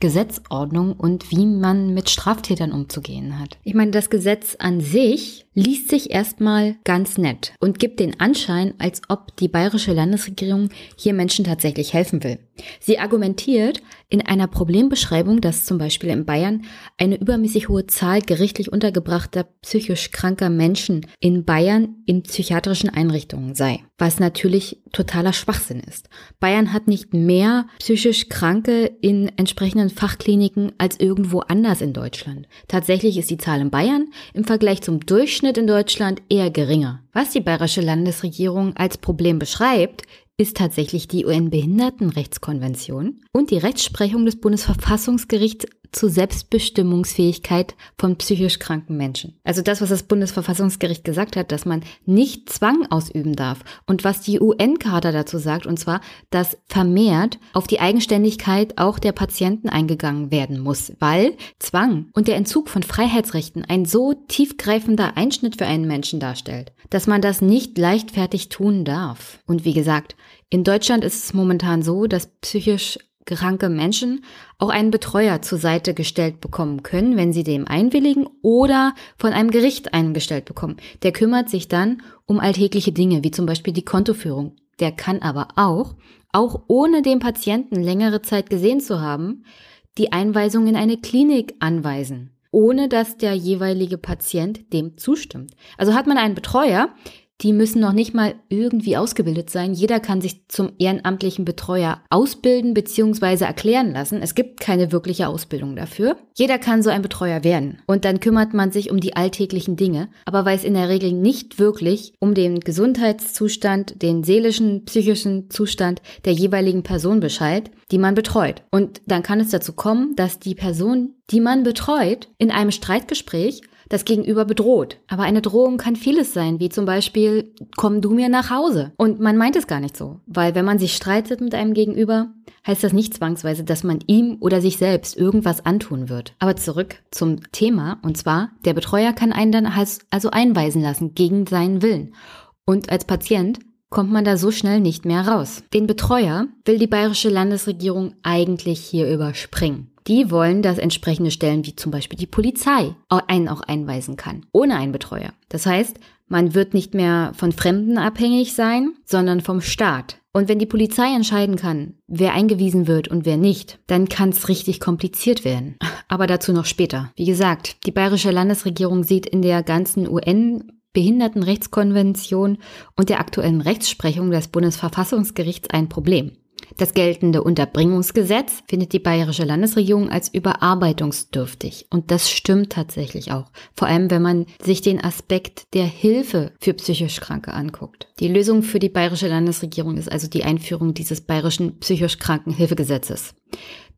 Strafgesetzordnung und wie man mit Straftätern umzugehen hat. Ich meine, das Gesetz an sich liest sich erstmal ganz nett und gibt den Anschein, als ob die bayerische Landesregierung hier Menschen tatsächlich helfen will. Sie argumentiert in einer Problembeschreibung, dass zum Beispiel in Bayern eine übermäßig hohe Zahl gerichtlich untergebrachter psychisch kranker Menschen in Bayern in psychiatrischen Einrichtungen sei, was natürlich totaler Schwachsinn ist. Bayern hat nicht mehr psychisch Kranke in entsprechenden Fachkliniken als irgendwo anders in Deutschland. Tatsächlich ist die Zahl in Bayern im Vergleich zum Durchschnitt in Deutschland eher geringer. Was die bayerische Landesregierung als Problem beschreibt, ist tatsächlich die UN-Behindertenrechtskonvention und die Rechtsprechung des Bundesverfassungsgerichts zur Selbstbestimmungsfähigkeit von psychisch kranken Menschen. Also das, was das Bundesverfassungsgericht gesagt hat, dass man nicht Zwang ausüben darf und was die UN-Charta dazu sagt, und zwar, dass vermehrt auf die Eigenständigkeit auch der Patienten eingegangen werden muss, weil Zwang und der Entzug von Freiheitsrechten ein so tiefgreifender Einschnitt für einen Menschen darstellt, dass man das nicht leichtfertig tun darf. Und wie gesagt, in Deutschland ist es momentan so, dass psychisch kranke Menschen auch einen Betreuer zur Seite gestellt bekommen können, wenn sie dem einwilligen oder von einem Gericht eingestellt bekommen. Der kümmert sich dann um alltägliche Dinge, wie zum Beispiel die Kontoführung. Der kann aber auch, auch ohne den Patienten längere Zeit gesehen zu haben, die Einweisung in eine Klinik anweisen, ohne dass der jeweilige Patient dem zustimmt. Also hat man einen Betreuer, die müssen noch nicht mal irgendwie ausgebildet sein. Jeder kann sich zum ehrenamtlichen Betreuer ausbilden bzw. erklären lassen. Es gibt keine wirkliche Ausbildung dafür. Jeder kann so ein Betreuer werden. Und dann kümmert man sich um die alltäglichen Dinge, aber weiß in der Regel nicht wirklich um den Gesundheitszustand, den seelischen, psychischen Zustand der jeweiligen Person Bescheid, die man betreut. Und dann kann es dazu kommen, dass die Person, die man betreut, in einem Streitgespräch das Gegenüber bedroht. Aber eine Drohung kann vieles sein, wie zum Beispiel, komm du mir nach Hause. Und man meint es gar nicht so, weil wenn man sich streitet mit einem Gegenüber, heißt das nicht zwangsweise, dass man ihm oder sich selbst irgendwas antun wird. Aber zurück zum Thema, und zwar, der Betreuer kann einen dann also einweisen lassen gegen seinen Willen. Und als Patient kommt man da so schnell nicht mehr raus. Den Betreuer will die bayerische Landesregierung eigentlich hier überspringen. Die wollen, dass entsprechende Stellen wie zum Beispiel die Polizei einen auch einweisen kann, ohne einen Betreuer. Das heißt, man wird nicht mehr von Fremden abhängig sein, sondern vom Staat. Und wenn die Polizei entscheiden kann, wer eingewiesen wird und wer nicht, dann kann es richtig kompliziert werden. Aber dazu noch später. Wie gesagt, die bayerische Landesregierung sieht in der ganzen UN Behindertenrechtskonvention und der aktuellen Rechtsprechung des Bundesverfassungsgerichts ein Problem. Das geltende Unterbringungsgesetz findet die bayerische Landesregierung als überarbeitungsdürftig. Und das stimmt tatsächlich auch. Vor allem, wenn man sich den Aspekt der Hilfe für psychisch Kranke anguckt. Die Lösung für die bayerische Landesregierung ist also die Einführung dieses bayerischen psychisch Krankenhilfegesetzes.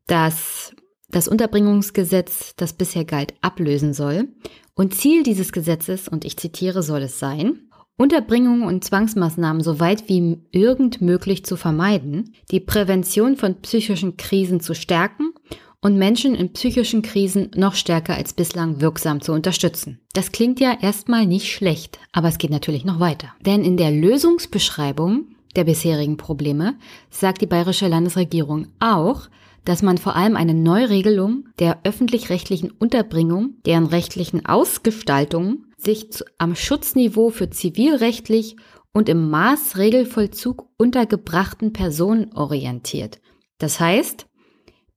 Das das Unterbringungsgesetz, das bisher galt, ablösen soll. Und Ziel dieses Gesetzes, und ich zitiere, soll es sein, Unterbringung und Zwangsmaßnahmen so weit wie irgend möglich zu vermeiden, die Prävention von psychischen Krisen zu stärken und Menschen in psychischen Krisen noch stärker als bislang wirksam zu unterstützen. Das klingt ja erstmal nicht schlecht, aber es geht natürlich noch weiter. Denn in der Lösungsbeschreibung der bisherigen Probleme sagt die bayerische Landesregierung auch, dass man vor allem eine Neuregelung der öffentlich-rechtlichen Unterbringung, deren rechtlichen Ausgestaltung sich am Schutzniveau für zivilrechtlich und im Maßregelvollzug untergebrachten Personen orientiert. Das heißt,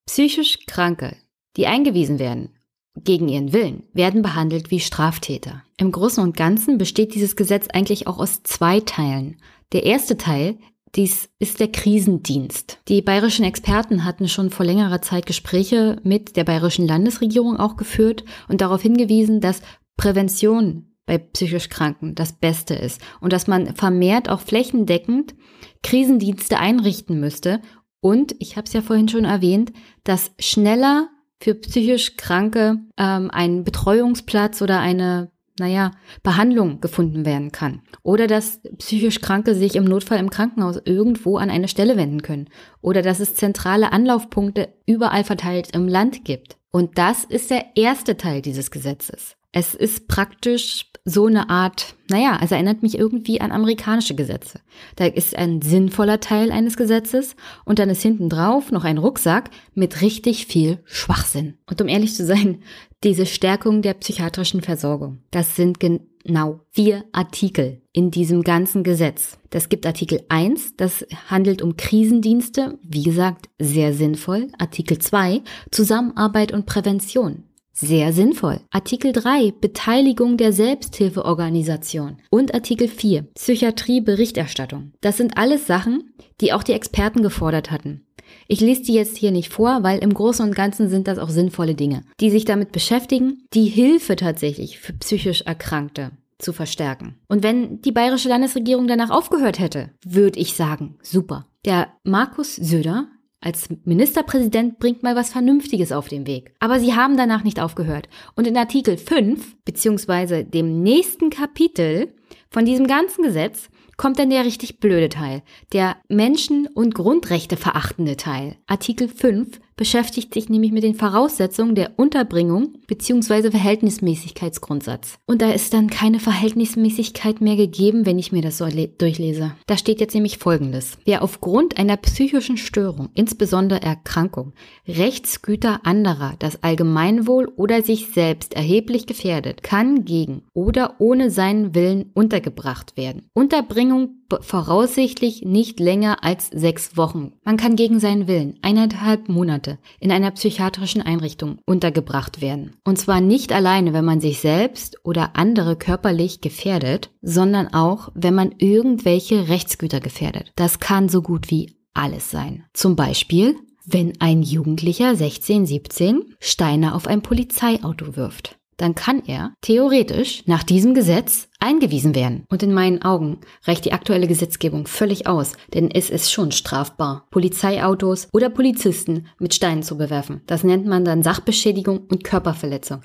psychisch Kranke, die eingewiesen werden, gegen ihren Willen, werden behandelt wie Straftäter. Im Großen und Ganzen besteht dieses Gesetz eigentlich auch aus zwei Teilen. Der erste Teil dies ist der Krisendienst. Die bayerischen Experten hatten schon vor längerer Zeit Gespräche mit der bayerischen Landesregierung auch geführt und darauf hingewiesen, dass Prävention bei psychisch Kranken das Beste ist und dass man vermehrt auch flächendeckend Krisendienste einrichten müsste. Und ich habe es ja vorhin schon erwähnt, dass schneller für psychisch Kranke ähm, ein Betreuungsplatz oder eine naja, Behandlung gefunden werden kann. Oder dass psychisch Kranke sich im Notfall im Krankenhaus irgendwo an eine Stelle wenden können. Oder dass es zentrale Anlaufpunkte überall verteilt im Land gibt. Und das ist der erste Teil dieses Gesetzes. Es ist praktisch so eine Art, naja, es erinnert mich irgendwie an amerikanische Gesetze. Da ist ein sinnvoller Teil eines Gesetzes und dann ist hinten drauf noch ein Rucksack mit richtig viel Schwachsinn. Und um ehrlich zu sein, diese Stärkung der psychiatrischen Versorgung, das sind genau vier Artikel in diesem ganzen Gesetz. Das gibt Artikel 1, das handelt um Krisendienste, wie gesagt, sehr sinnvoll. Artikel 2, Zusammenarbeit und Prävention. Sehr sinnvoll. Artikel 3 Beteiligung der Selbsthilfeorganisation und Artikel 4 Psychiatrie Berichterstattung. Das sind alles Sachen, die auch die Experten gefordert hatten. Ich lese die jetzt hier nicht vor, weil im Großen und Ganzen sind das auch sinnvolle Dinge, die sich damit beschäftigen, die Hilfe tatsächlich für psychisch Erkrankte zu verstärken. Und wenn die bayerische Landesregierung danach aufgehört hätte, würde ich sagen, super. Der Markus Söder als Ministerpräsident bringt mal was Vernünftiges auf den Weg. Aber sie haben danach nicht aufgehört. Und in Artikel 5, beziehungsweise dem nächsten Kapitel von diesem ganzen Gesetz, kommt dann der richtig blöde Teil, der Menschen- und Grundrechte verachtende Teil. Artikel 5 beschäftigt sich nämlich mit den Voraussetzungen der Unterbringung bzw. Verhältnismäßigkeitsgrundsatz. Und da ist dann keine Verhältnismäßigkeit mehr gegeben, wenn ich mir das so durchlese. Da steht jetzt nämlich Folgendes. Wer aufgrund einer psychischen Störung, insbesondere Erkrankung, Rechtsgüter anderer, das Allgemeinwohl oder sich selbst erheblich gefährdet, kann gegen oder ohne seinen Willen untergebracht werden. Unterbringung voraussichtlich nicht länger als sechs Wochen. Man kann gegen seinen Willen eineinhalb Monate in einer psychiatrischen Einrichtung untergebracht werden. Und zwar nicht alleine, wenn man sich selbst oder andere körperlich gefährdet, sondern auch, wenn man irgendwelche Rechtsgüter gefährdet. Das kann so gut wie alles sein. Zum Beispiel, wenn ein Jugendlicher 16, 17 Steine auf ein Polizeiauto wirft dann kann er theoretisch nach diesem Gesetz eingewiesen werden. Und in meinen Augen reicht die aktuelle Gesetzgebung völlig aus, denn es ist schon strafbar, Polizeiautos oder Polizisten mit Steinen zu bewerfen. Das nennt man dann Sachbeschädigung und Körperverletzung.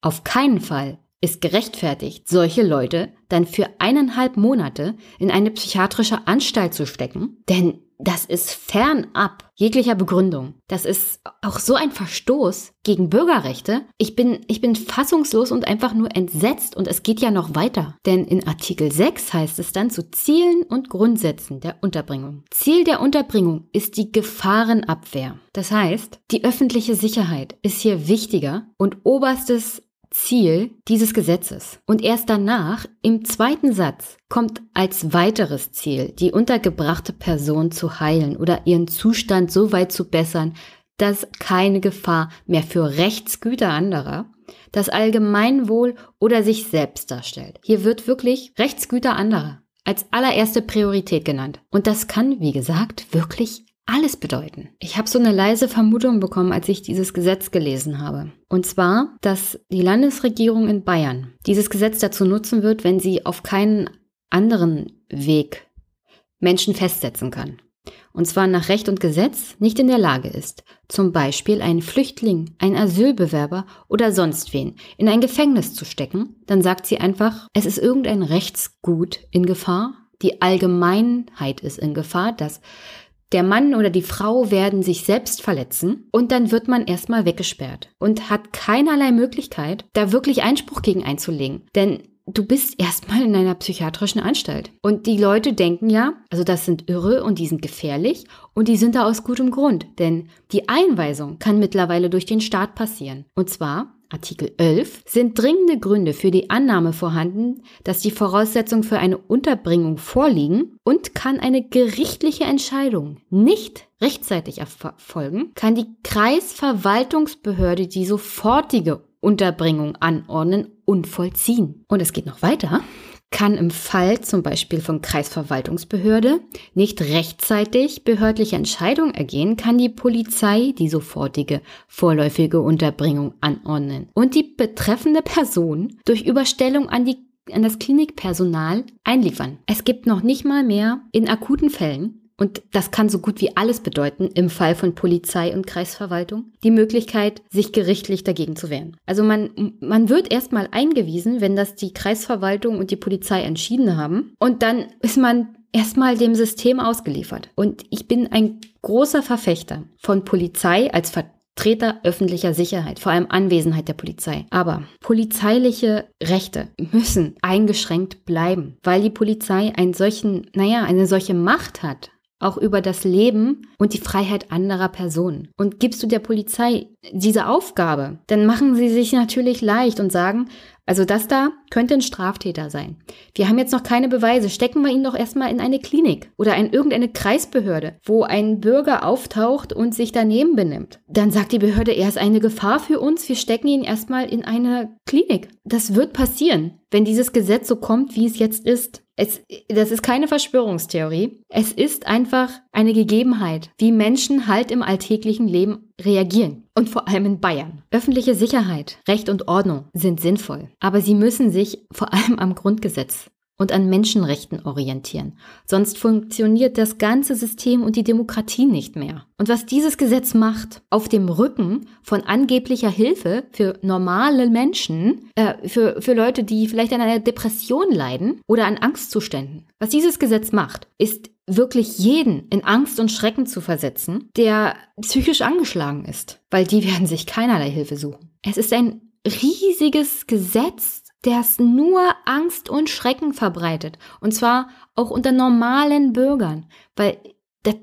Auf keinen Fall ist gerechtfertigt, solche Leute dann für eineinhalb Monate in eine psychiatrische Anstalt zu stecken, denn das ist fernab jeglicher Begründung. Das ist auch so ein Verstoß gegen Bürgerrechte. Ich bin, ich bin fassungslos und einfach nur entsetzt und es geht ja noch weiter. Denn in Artikel 6 heißt es dann zu Zielen und Grundsätzen der Unterbringung. Ziel der Unterbringung ist die Gefahrenabwehr. Das heißt, die öffentliche Sicherheit ist hier wichtiger und oberstes Ziel dieses Gesetzes. Und erst danach, im zweiten Satz, kommt als weiteres Ziel, die untergebrachte Person zu heilen oder ihren Zustand so weit zu bessern, dass keine Gefahr mehr für Rechtsgüter anderer, das Allgemeinwohl oder sich selbst darstellt. Hier wird wirklich Rechtsgüter anderer als allererste Priorität genannt. Und das kann, wie gesagt, wirklich alles bedeuten. Ich habe so eine leise Vermutung bekommen, als ich dieses Gesetz gelesen habe. Und zwar, dass die Landesregierung in Bayern dieses Gesetz dazu nutzen wird, wenn sie auf keinen anderen Weg Menschen festsetzen kann. Und zwar nach Recht und Gesetz nicht in der Lage ist, zum Beispiel einen Flüchtling, einen Asylbewerber oder sonst wen in ein Gefängnis zu stecken, dann sagt sie einfach, es ist irgendein Rechtsgut in Gefahr, die Allgemeinheit ist in Gefahr, dass der Mann oder die Frau werden sich selbst verletzen und dann wird man erstmal weggesperrt und hat keinerlei Möglichkeit, da wirklich Einspruch gegen einzulegen. Denn du bist erstmal in einer psychiatrischen Anstalt. Und die Leute denken ja, also das sind Irre und die sind gefährlich und die sind da aus gutem Grund. Denn die Einweisung kann mittlerweile durch den Staat passieren. Und zwar Artikel 11 sind dringende Gründe für die Annahme vorhanden, dass die Voraussetzungen für eine Unterbringung vorliegen und kann eine gerichtliche Entscheidung nicht rechtzeitig erfolgen, kann die Kreisverwaltungsbehörde die sofortige Unterbringung anordnen und vollziehen. Und es geht noch weiter kann im Fall zum Beispiel von Kreisverwaltungsbehörde nicht rechtzeitig behördliche Entscheidung ergehen, kann die Polizei die sofortige vorläufige Unterbringung anordnen und die betreffende Person durch Überstellung an die an das Klinikpersonal einliefern. Es gibt noch nicht mal mehr in akuten Fällen und das kann so gut wie alles bedeuten im Fall von Polizei und Kreisverwaltung, die Möglichkeit, sich gerichtlich dagegen zu wehren. Also man, man wird erstmal eingewiesen, wenn das die Kreisverwaltung und die Polizei entschieden haben. Und dann ist man erstmal dem System ausgeliefert. Und ich bin ein großer Verfechter von Polizei als Vertreter öffentlicher Sicherheit, vor allem Anwesenheit der Polizei. Aber polizeiliche Rechte müssen eingeschränkt bleiben, weil die Polizei einen solchen, naja, eine solche Macht hat, auch über das Leben und die Freiheit anderer Personen. Und gibst du der Polizei diese Aufgabe, dann machen sie sich natürlich leicht und sagen, also das da könnte ein Straftäter sein. Wir haben jetzt noch keine Beweise. Stecken wir ihn doch erstmal in eine Klinik oder in irgendeine Kreisbehörde, wo ein Bürger auftaucht und sich daneben benimmt. Dann sagt die Behörde, er ist eine Gefahr für uns. Wir stecken ihn erstmal in eine Klinik. Das wird passieren, wenn dieses Gesetz so kommt, wie es jetzt ist. Es, das ist keine Verschwörungstheorie. Es ist einfach eine Gegebenheit, wie Menschen halt im alltäglichen Leben reagieren. Und vor allem in Bayern. Öffentliche Sicherheit, Recht und Ordnung sind sinnvoll. Aber sie müssen sich vor allem am Grundgesetz und an Menschenrechten orientieren. Sonst funktioniert das ganze System und die Demokratie nicht mehr. Und was dieses Gesetz macht, auf dem Rücken von angeblicher Hilfe für normale Menschen, äh, für, für Leute, die vielleicht an einer Depression leiden oder an Angstzuständen. Was dieses Gesetz macht, ist wirklich jeden in Angst und Schrecken zu versetzen, der psychisch angeschlagen ist, weil die werden sich keinerlei Hilfe suchen. Es ist ein riesiges Gesetz, das nur Angst und Schrecken verbreitet. Und zwar auch unter normalen Bürgern, weil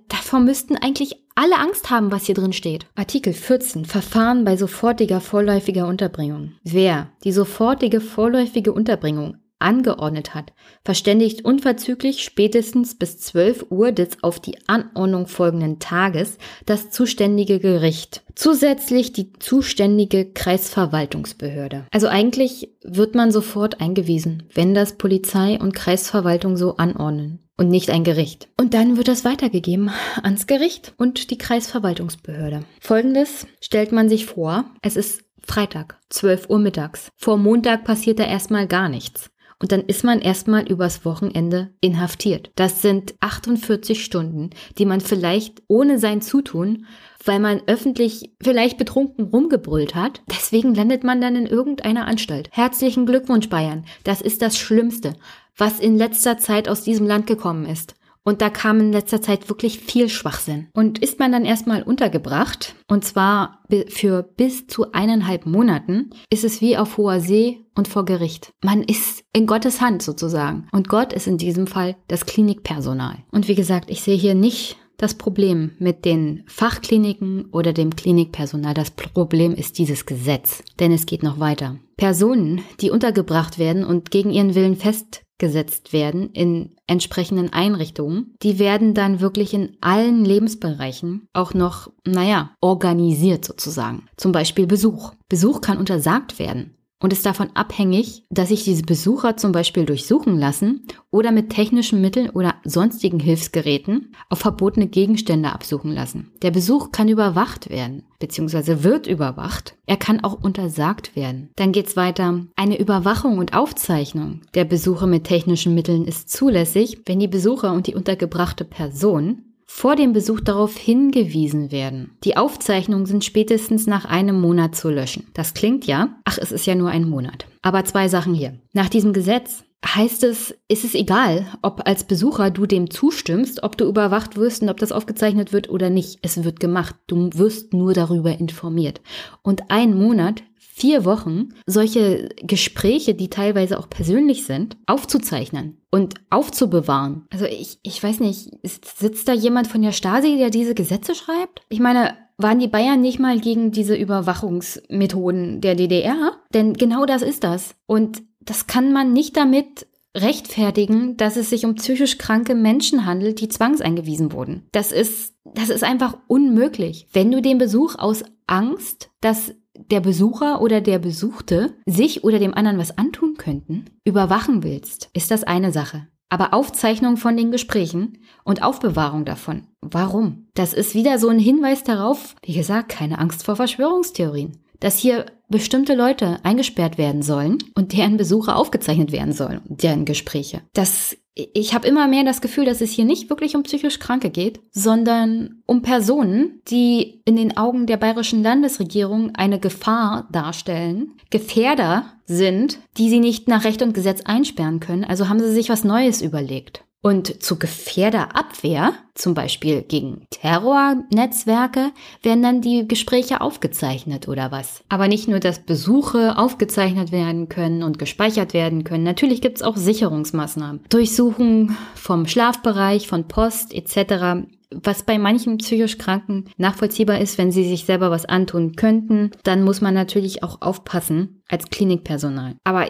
davor müssten eigentlich alle Angst haben, was hier drin steht. Artikel 14. Verfahren bei sofortiger vorläufiger Unterbringung. Wer die sofortige vorläufige Unterbringung angeordnet hat, verständigt unverzüglich spätestens bis 12 Uhr des auf die Anordnung folgenden Tages das zuständige Gericht. Zusätzlich die zuständige Kreisverwaltungsbehörde. Also eigentlich wird man sofort eingewiesen, wenn das Polizei und Kreisverwaltung so anordnen und nicht ein Gericht. Und dann wird das weitergegeben ans Gericht und die Kreisverwaltungsbehörde. Folgendes stellt man sich vor, es ist Freitag, 12 Uhr mittags. Vor Montag passiert da erstmal gar nichts. Und dann ist man erstmal übers Wochenende inhaftiert. Das sind 48 Stunden, die man vielleicht ohne sein Zutun, weil man öffentlich vielleicht betrunken rumgebrüllt hat, deswegen landet man dann in irgendeiner Anstalt. Herzlichen Glückwunsch, Bayern. Das ist das Schlimmste, was in letzter Zeit aus diesem Land gekommen ist. Und da kam in letzter Zeit wirklich viel Schwachsinn. Und ist man dann erstmal untergebracht, und zwar für bis zu eineinhalb Monaten, ist es wie auf hoher See und vor Gericht. Man ist in Gottes Hand sozusagen. Und Gott ist in diesem Fall das Klinikpersonal. Und wie gesagt, ich sehe hier nicht das Problem mit den Fachkliniken oder dem Klinikpersonal. Das Problem ist dieses Gesetz. Denn es geht noch weiter. Personen, die untergebracht werden und gegen ihren Willen fest gesetzt werden in entsprechenden Einrichtungen, die werden dann wirklich in allen Lebensbereichen auch noch, naja, organisiert sozusagen. Zum Beispiel Besuch. Besuch kann untersagt werden und ist davon abhängig, dass sich diese Besucher zum Beispiel durchsuchen lassen oder mit technischen Mitteln oder sonstigen Hilfsgeräten auf verbotene Gegenstände absuchen lassen. Der Besuch kann überwacht werden, beziehungsweise wird überwacht. Er kann auch untersagt werden. Dann geht's weiter. Eine Überwachung und Aufzeichnung der Besuche mit technischen Mitteln ist zulässig, wenn die Besucher und die untergebrachte Person vor dem Besuch darauf hingewiesen werden. Die Aufzeichnungen sind spätestens nach einem Monat zu löschen. Das klingt ja, ach, es ist ja nur ein Monat. Aber zwei Sachen hier. Nach diesem Gesetz heißt es, ist es egal, ob als Besucher du dem zustimmst, ob du überwacht wirst und ob das aufgezeichnet wird oder nicht. Es wird gemacht. Du wirst nur darüber informiert. Und ein Monat vier Wochen solche Gespräche, die teilweise auch persönlich sind, aufzuzeichnen und aufzubewahren. Also ich, ich weiß nicht, sitzt da jemand von der Stasi, der diese Gesetze schreibt? Ich meine, waren die Bayern nicht mal gegen diese Überwachungsmethoden der DDR? Denn genau das ist das. Und das kann man nicht damit rechtfertigen, dass es sich um psychisch kranke Menschen handelt, die zwangseingewiesen wurden. Das ist, das ist einfach unmöglich. Wenn du den Besuch aus Angst, dass der Besucher oder der Besuchte sich oder dem anderen was antun könnten, überwachen willst, ist das eine Sache. Aber Aufzeichnung von den Gesprächen und Aufbewahrung davon, warum? Das ist wieder so ein Hinweis darauf, wie gesagt, keine Angst vor Verschwörungstheorien dass hier bestimmte Leute eingesperrt werden sollen und deren Besuche aufgezeichnet werden sollen, deren Gespräche. Das ich habe immer mehr das Gefühl, dass es hier nicht wirklich um psychisch Kranke geht, sondern um Personen, die in den Augen der bayerischen Landesregierung eine Gefahr darstellen, Gefährder sind, die sie nicht nach Recht und Gesetz einsperren können. Also haben sie sich was Neues überlegt. Und zur Gefährderabwehr, zum Beispiel gegen Terrornetzwerke, werden dann die Gespräche aufgezeichnet oder was. Aber nicht nur, dass Besuche aufgezeichnet werden können und gespeichert werden können. Natürlich gibt es auch Sicherungsmaßnahmen. Durchsuchen vom Schlafbereich, von Post etc was bei manchen psychisch Kranken nachvollziehbar ist, wenn sie sich selber was antun könnten, dann muss man natürlich auch aufpassen als Klinikpersonal. Aber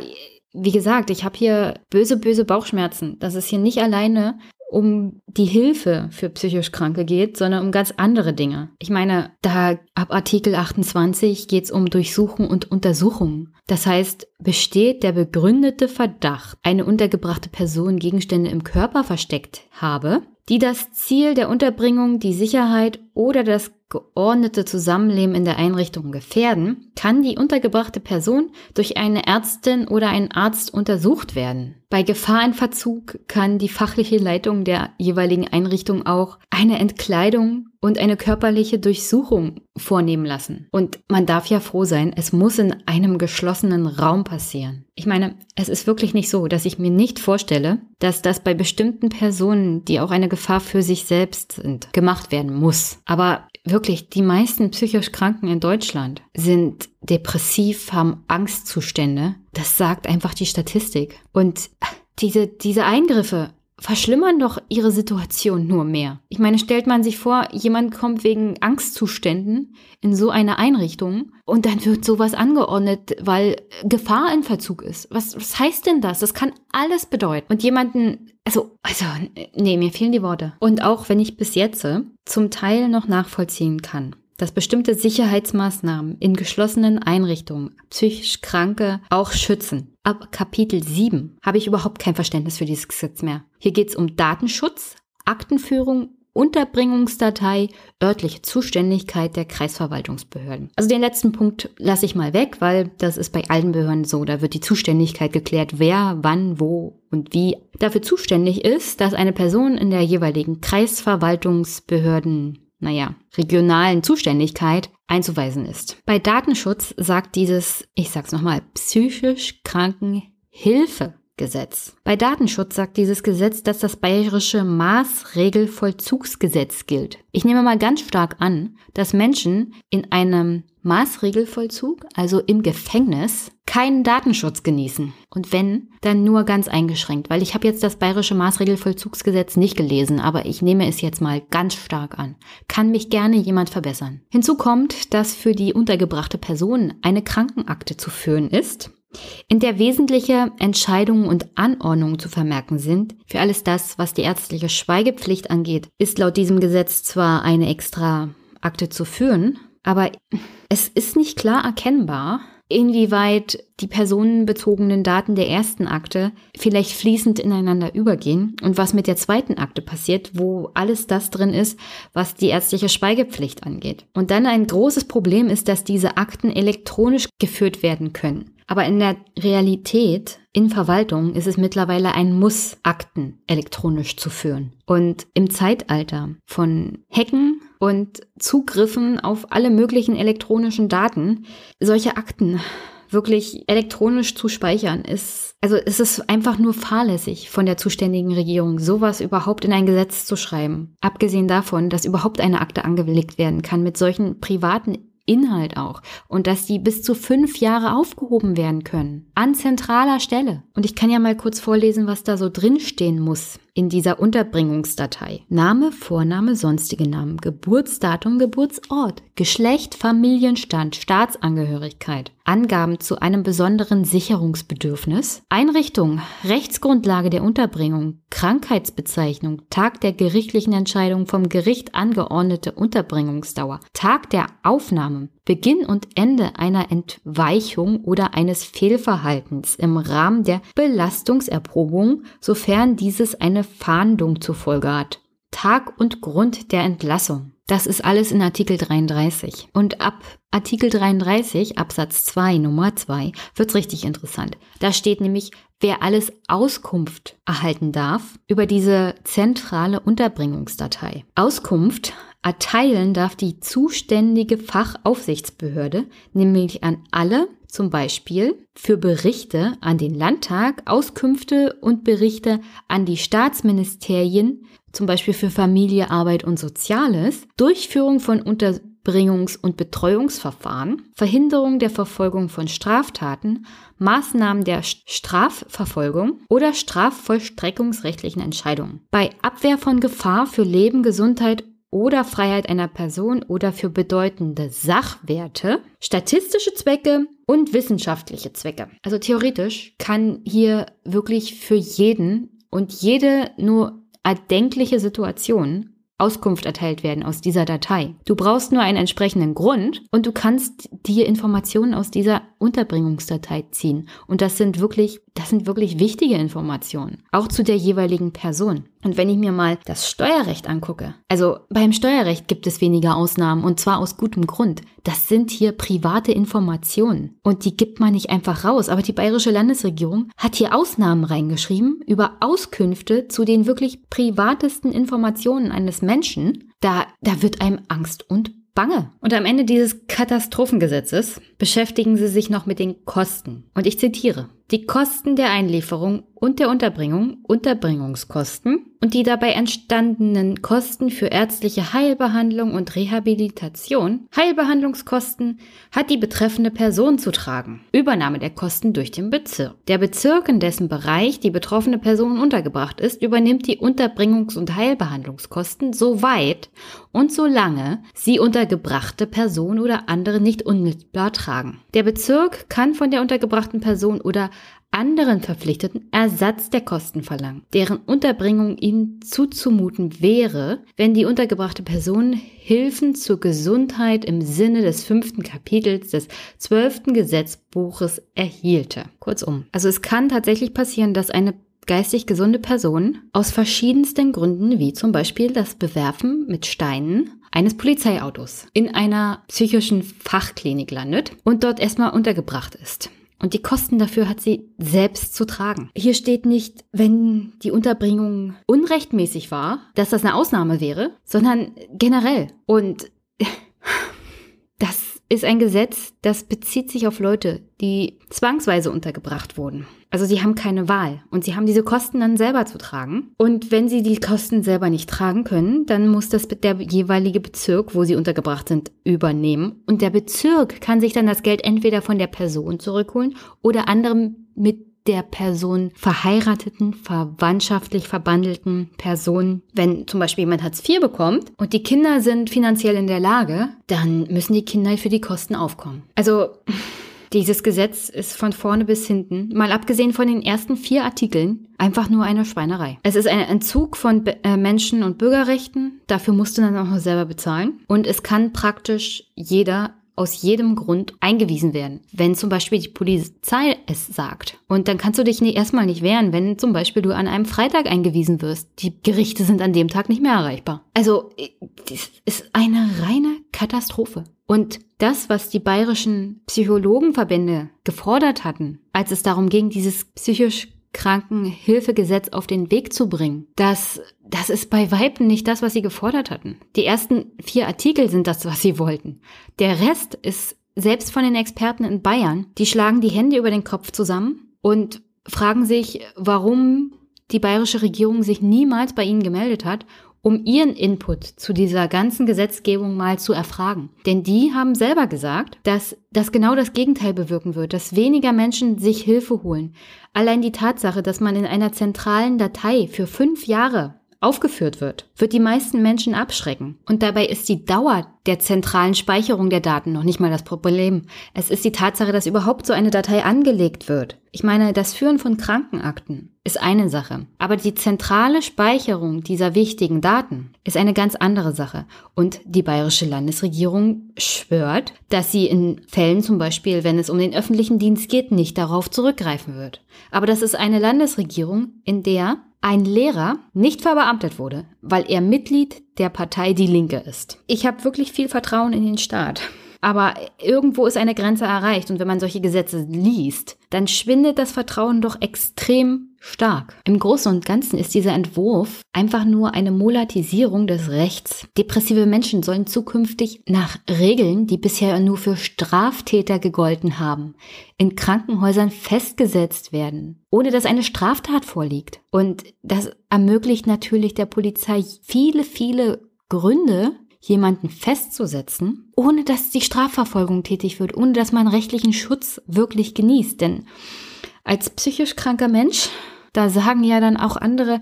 wie gesagt, ich habe hier böse, böse Bauchschmerzen, dass es hier nicht alleine um die Hilfe für psychisch Kranke geht, sondern um ganz andere Dinge. Ich meine, da ab Artikel 28 geht es um Durchsuchen und Untersuchung. Das heißt, besteht der begründete Verdacht, eine untergebrachte Person Gegenstände im Körper versteckt habe, die das Ziel der Unterbringung, die Sicherheit oder das geordnete Zusammenleben in der Einrichtung gefährden, kann die untergebrachte Person durch eine Ärztin oder einen Arzt untersucht werden. Bei Gefahr in Verzug kann die fachliche Leitung der jeweiligen Einrichtung auch eine Entkleidung und eine körperliche Durchsuchung vornehmen lassen. Und man darf ja froh sein, es muss in einem geschlossenen Raum passieren. Ich meine, es ist wirklich nicht so, dass ich mir nicht vorstelle, dass das bei bestimmten Personen, die auch eine Gefahr für sich selbst sind, gemacht werden muss. Aber wirklich, die meisten psychisch Kranken in Deutschland sind depressiv, haben Angstzustände. Das sagt einfach die Statistik. Und diese, diese Eingriffe verschlimmern doch ihre Situation nur mehr. Ich meine, stellt man sich vor, jemand kommt wegen Angstzuständen in so eine Einrichtung und dann wird sowas angeordnet, weil Gefahr in Verzug ist. Was, was heißt denn das? Das kann alles bedeuten. Und jemanden, also, also, nee, mir fehlen die Worte. Und auch wenn ich bis jetzt zum Teil noch nachvollziehen kann, dass bestimmte Sicherheitsmaßnahmen in geschlossenen Einrichtungen psychisch Kranke auch schützen. Ab Kapitel 7 habe ich überhaupt kein Verständnis für dieses Gesetz mehr. Hier geht es um Datenschutz, Aktenführung, Unterbringungsdatei, örtliche Zuständigkeit der Kreisverwaltungsbehörden. Also den letzten Punkt lasse ich mal weg, weil das ist bei allen Behörden so. Da wird die Zuständigkeit geklärt, wer, wann, wo und wie dafür zuständig ist, dass eine Person in der jeweiligen Kreisverwaltungsbehörden naja, regionalen Zuständigkeit einzuweisen ist. Bei Datenschutz sagt dieses, ich sag's nochmal, psychisch kranken Hilfe Gesetz. Bei Datenschutz sagt dieses Gesetz, dass das bayerische Maßregelvollzugsgesetz gilt. Ich nehme mal ganz stark an, dass Menschen in einem Maßregelvollzug, also im Gefängnis, keinen Datenschutz genießen. Und wenn, dann nur ganz eingeschränkt, weil ich habe jetzt das bayerische Maßregelvollzugsgesetz nicht gelesen, aber ich nehme es jetzt mal ganz stark an. Kann mich gerne jemand verbessern. Hinzu kommt, dass für die untergebrachte Person eine Krankenakte zu führen ist in der wesentliche Entscheidungen und Anordnungen zu vermerken sind. Für alles das, was die ärztliche Schweigepflicht angeht, ist laut diesem Gesetz zwar eine extra Akte zu führen, aber es ist nicht klar erkennbar, inwieweit die personenbezogenen Daten der ersten Akte vielleicht fließend ineinander übergehen und was mit der zweiten Akte passiert, wo alles das drin ist, was die ärztliche Schweigepflicht angeht. Und dann ein großes Problem ist, dass diese Akten elektronisch geführt werden können. Aber in der Realität, in Verwaltung, ist es mittlerweile ein Muss, Akten elektronisch zu führen. Und im Zeitalter von Hacken und Zugriffen auf alle möglichen elektronischen Daten, solche Akten wirklich elektronisch zu speichern, ist, also es ist einfach nur fahrlässig von der zuständigen Regierung, sowas überhaupt in ein Gesetz zu schreiben. Abgesehen davon, dass überhaupt eine Akte angelegt werden kann mit solchen privaten Inhalt auch. Und dass die bis zu fünf Jahre aufgehoben werden können. An zentraler Stelle. Und ich kann ja mal kurz vorlesen, was da so drinstehen muss. In dieser Unterbringungsdatei. Name, Vorname, sonstige Namen, Geburtsdatum, Geburtsort, Geschlecht, Familienstand, Staatsangehörigkeit, Angaben zu einem besonderen Sicherungsbedürfnis, Einrichtung, Rechtsgrundlage der Unterbringung, Krankheitsbezeichnung, Tag der gerichtlichen Entscheidung vom Gericht angeordnete Unterbringungsdauer, Tag der Aufnahme, Beginn und Ende einer Entweichung oder eines Fehlverhaltens im Rahmen der Belastungserprobung, sofern dieses eine Fahndung zur Folge hat. Tag und Grund der Entlassung. Das ist alles in Artikel 33. Und ab Artikel 33 Absatz 2 Nummer 2 wird's richtig interessant. Da steht nämlich, wer alles Auskunft erhalten darf über diese zentrale Unterbringungsdatei. Auskunft erteilen darf die zuständige Fachaufsichtsbehörde, nämlich an alle, zum Beispiel für Berichte an den Landtag, Auskünfte und Berichte an die Staatsministerien, zum Beispiel für Familie, Arbeit und Soziales, Durchführung von Unterbringungs- und Betreuungsverfahren, Verhinderung der Verfolgung von Straftaten, Maßnahmen der Strafverfolgung oder strafvollstreckungsrechtlichen Entscheidungen. Bei Abwehr von Gefahr für Leben, Gesundheit oder Freiheit einer Person oder für bedeutende Sachwerte, statistische Zwecke und wissenschaftliche Zwecke. Also theoretisch kann hier wirklich für jeden und jede nur erdenkliche Situation Auskunft erteilt werden aus dieser Datei. Du brauchst nur einen entsprechenden Grund und du kannst dir Informationen aus dieser Unterbringungsdatei ziehen. Und das sind wirklich, das sind wirklich wichtige Informationen. Auch zu der jeweiligen Person. Und wenn ich mir mal das Steuerrecht angucke, also beim Steuerrecht gibt es weniger Ausnahmen und zwar aus gutem Grund. Das sind hier private Informationen und die gibt man nicht einfach raus. Aber die bayerische Landesregierung hat hier Ausnahmen reingeschrieben über Auskünfte zu den wirklich privatesten Informationen eines Menschen. Da, da wird einem Angst und bange. Und am Ende dieses Katastrophengesetzes beschäftigen sie sich noch mit den Kosten. Und ich zitiere. Die Kosten der Einlieferung und der Unterbringung, Unterbringungskosten und die dabei entstandenen Kosten für ärztliche Heilbehandlung und Rehabilitation, Heilbehandlungskosten, hat die betreffende Person zu tragen. Übernahme der Kosten durch den Bezirk. Der Bezirk, in dessen Bereich die betroffene Person untergebracht ist, übernimmt die Unterbringungs- und Heilbehandlungskosten soweit und solange sie untergebrachte Person oder andere nicht unmittelbar tragen. Der Bezirk kann von der untergebrachten Person oder anderen Verpflichteten Ersatz der Kosten verlangen, deren Unterbringung ihnen zuzumuten wäre, wenn die untergebrachte Person Hilfen zur Gesundheit im Sinne des fünften Kapitels des zwölften Gesetzbuches erhielte. Kurzum, also es kann tatsächlich passieren, dass eine geistig gesunde Person aus verschiedensten Gründen, wie zum Beispiel das Bewerfen mit Steinen eines Polizeiautos, in einer psychischen Fachklinik landet und dort erstmal untergebracht ist. Und die Kosten dafür hat sie selbst zu tragen. Hier steht nicht, wenn die Unterbringung unrechtmäßig war, dass das eine Ausnahme wäre, sondern generell. Und ist ein Gesetz, das bezieht sich auf Leute, die zwangsweise untergebracht wurden. Also sie haben keine Wahl und sie haben diese Kosten dann selber zu tragen. Und wenn sie die Kosten selber nicht tragen können, dann muss das der jeweilige Bezirk, wo sie untergebracht sind, übernehmen. Und der Bezirk kann sich dann das Geld entweder von der Person zurückholen oder anderem mit der Person verheirateten, verwandtschaftlich verbandelten Person. Wenn zum Beispiel jemand Hartz IV bekommt und die Kinder sind finanziell in der Lage, dann müssen die Kinder für die Kosten aufkommen. Also dieses Gesetz ist von vorne bis hinten, mal abgesehen von den ersten vier Artikeln, einfach nur eine Schweinerei. Es ist ein Entzug von Be äh, Menschen- und Bürgerrechten. Dafür musst du dann auch noch selber bezahlen. Und es kann praktisch jeder aus jedem Grund eingewiesen werden. Wenn zum Beispiel die Polizei es sagt. Und dann kannst du dich nicht, erstmal nicht wehren, wenn zum Beispiel du an einem Freitag eingewiesen wirst. Die Gerichte sind an dem Tag nicht mehr erreichbar. Also, äh, das ist eine reine Katastrophe. Und das, was die bayerischen Psychologenverbände gefordert hatten, als es darum ging, dieses psychisch Krankenhilfegesetz auf den Weg zu bringen, das, das ist bei Weitem nicht das, was sie gefordert hatten. Die ersten vier Artikel sind das, was sie wollten. Der Rest ist selbst von den Experten in Bayern, die schlagen die Hände über den Kopf zusammen und fragen sich, warum die bayerische Regierung sich niemals bei ihnen gemeldet hat um ihren Input zu dieser ganzen Gesetzgebung mal zu erfragen. Denn die haben selber gesagt, dass das genau das Gegenteil bewirken wird, dass weniger Menschen sich Hilfe holen. Allein die Tatsache, dass man in einer zentralen Datei für fünf Jahre aufgeführt wird, wird die meisten Menschen abschrecken. Und dabei ist die Dauer der zentralen Speicherung der Daten noch nicht mal das Problem. Es ist die Tatsache, dass überhaupt so eine Datei angelegt wird. Ich meine, das Führen von Krankenakten ist eine Sache. Aber die zentrale Speicherung dieser wichtigen Daten ist eine ganz andere Sache. Und die bayerische Landesregierung schwört, dass sie in Fällen zum Beispiel, wenn es um den öffentlichen Dienst geht, nicht darauf zurückgreifen wird. Aber das ist eine Landesregierung, in der ein Lehrer nicht verbeamtet wurde, weil er Mitglied der Partei Die Linke ist. Ich habe wirklich viel Vertrauen in den Staat. Aber irgendwo ist eine Grenze erreicht und wenn man solche Gesetze liest, dann schwindet das Vertrauen doch extrem stark. Im Großen und Ganzen ist dieser Entwurf einfach nur eine Molatisierung des Rechts. Depressive Menschen sollen zukünftig nach Regeln, die bisher nur für Straftäter gegolten haben, in Krankenhäusern festgesetzt werden, ohne dass eine Straftat vorliegt. Und das ermöglicht natürlich der Polizei viele, viele Gründe, jemanden festzusetzen, ohne dass die Strafverfolgung tätig wird, ohne dass man rechtlichen Schutz wirklich genießt. Denn als psychisch kranker Mensch, da sagen ja dann auch andere,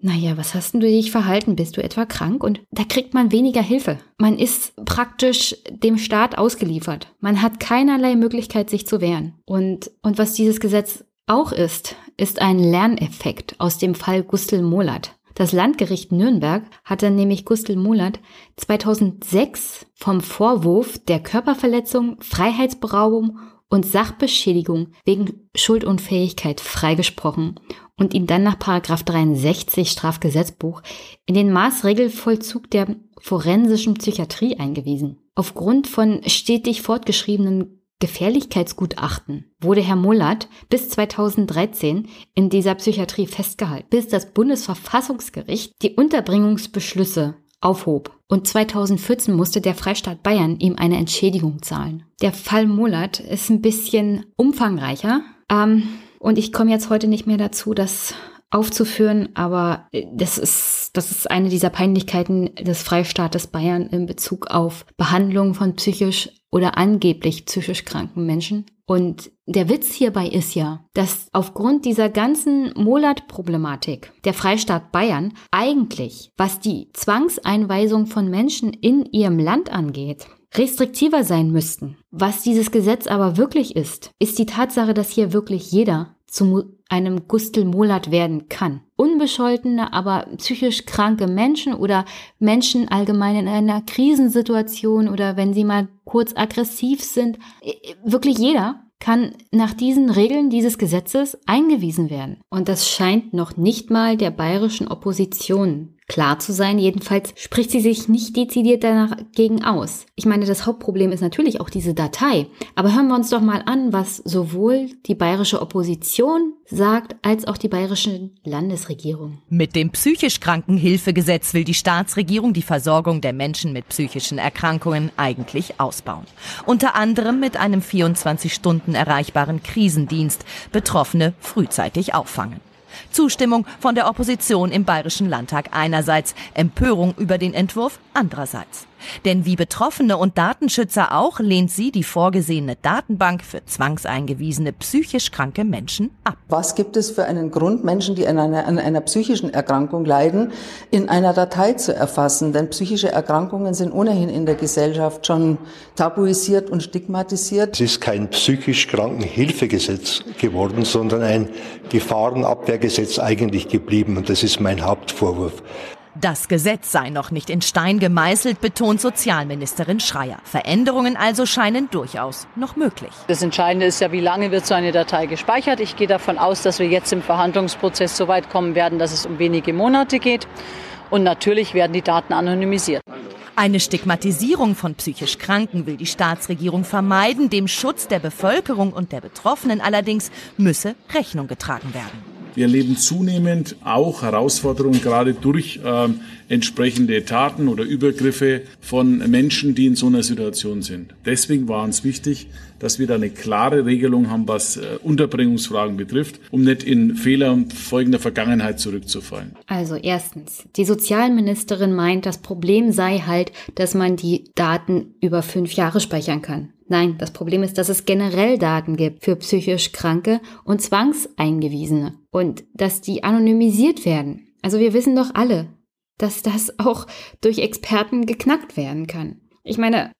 naja, was hast denn du dich verhalten? Bist du etwa krank? Und da kriegt man weniger Hilfe. Man ist praktisch dem Staat ausgeliefert. Man hat keinerlei Möglichkeit, sich zu wehren. Und, und was dieses Gesetz auch ist, ist ein Lerneffekt aus dem Fall Gustl Molat. Das Landgericht Nürnberg hatte nämlich Gustl Mulat 2006 vom Vorwurf der Körperverletzung, Freiheitsberaubung und Sachbeschädigung wegen Schuldunfähigkeit freigesprochen und ihn dann nach 63 Strafgesetzbuch in den Maßregelvollzug der forensischen Psychiatrie eingewiesen. Aufgrund von stetig fortgeschriebenen Gefährlichkeitsgutachten wurde Herr Mullert bis 2013 in dieser Psychiatrie festgehalten, bis das Bundesverfassungsgericht die Unterbringungsbeschlüsse aufhob. Und 2014 musste der Freistaat Bayern ihm eine Entschädigung zahlen. Der Fall Mullert ist ein bisschen umfangreicher. Ähm, und ich komme jetzt heute nicht mehr dazu, das aufzuführen, aber das ist, das ist eine dieser Peinlichkeiten des Freistaates Bayern in Bezug auf Behandlung von psychisch oder angeblich psychisch kranken Menschen. Und der Witz hierbei ist ja, dass aufgrund dieser ganzen Molat-Problematik der Freistaat Bayern eigentlich, was die Zwangseinweisung von Menschen in ihrem Land angeht, restriktiver sein müssten. Was dieses Gesetz aber wirklich ist, ist die Tatsache, dass hier wirklich jeder zu einem Gustelmolat werden kann. Unbescholtene, aber psychisch kranke Menschen oder Menschen allgemein in einer Krisensituation oder wenn sie mal kurz aggressiv sind, wirklich jeder kann nach diesen Regeln dieses Gesetzes eingewiesen werden. Und das scheint noch nicht mal der bayerischen Opposition klar zu sein. Jedenfalls spricht sie sich nicht dezidiert danach gegen aus. Ich meine, das Hauptproblem ist natürlich auch diese Datei. Aber hören wir uns doch mal an, was sowohl die bayerische Opposition sagt, als auch die bayerische Landesregierung. Mit dem psychisch Krankenhilfegesetz will die Staatsregierung die Versorgung der Menschen mit psychischen Erkrankungen eigentlich ausbauen. Unter anderem mit einem 24 Stunden erreichbaren Krisendienst Betroffene frühzeitig auffangen. Zustimmung von der Opposition im Bayerischen Landtag einerseits, Empörung über den Entwurf andererseits. Denn wie Betroffene und Datenschützer auch lehnt sie die vorgesehene Datenbank für zwangseingewiesene psychisch kranke Menschen ab. Was gibt es für einen Grund, Menschen, die an einer, an einer psychischen Erkrankung leiden, in einer Datei zu erfassen? Denn psychische Erkrankungen sind ohnehin in der Gesellschaft schon tabuisiert und stigmatisiert. Es ist kein psychisch Krankenhilfegesetz geworden, sondern ein Gefahrenabwehrgesetz eigentlich geblieben. Und das ist mein Hauptvorwurf. Das Gesetz sei noch nicht in Stein gemeißelt, betont Sozialministerin Schreier. Veränderungen also scheinen durchaus noch möglich. Das Entscheidende ist ja, wie lange wird so eine Datei gespeichert. Ich gehe davon aus, dass wir jetzt im Verhandlungsprozess so weit kommen werden, dass es um wenige Monate geht. Und natürlich werden die Daten anonymisiert. Eine Stigmatisierung von psychisch Kranken will die Staatsregierung vermeiden. Dem Schutz der Bevölkerung und der Betroffenen allerdings müsse Rechnung getragen werden. Wir erleben zunehmend auch Herausforderungen, gerade durch äh, entsprechende Taten oder Übergriffe von Menschen, die in so einer Situation sind. Deswegen war uns wichtig, dass wir da eine klare Regelung haben, was äh, Unterbringungsfragen betrifft, um nicht in Fehler folgender Vergangenheit zurückzufallen. Also erstens, die Sozialministerin meint, das Problem sei halt, dass man die Daten über fünf Jahre speichern kann. Nein, das Problem ist, dass es generell Daten gibt für psychisch Kranke und Zwangseingewiesene und dass die anonymisiert werden. Also wir wissen doch alle, dass das auch durch Experten geknackt werden kann. Ich meine,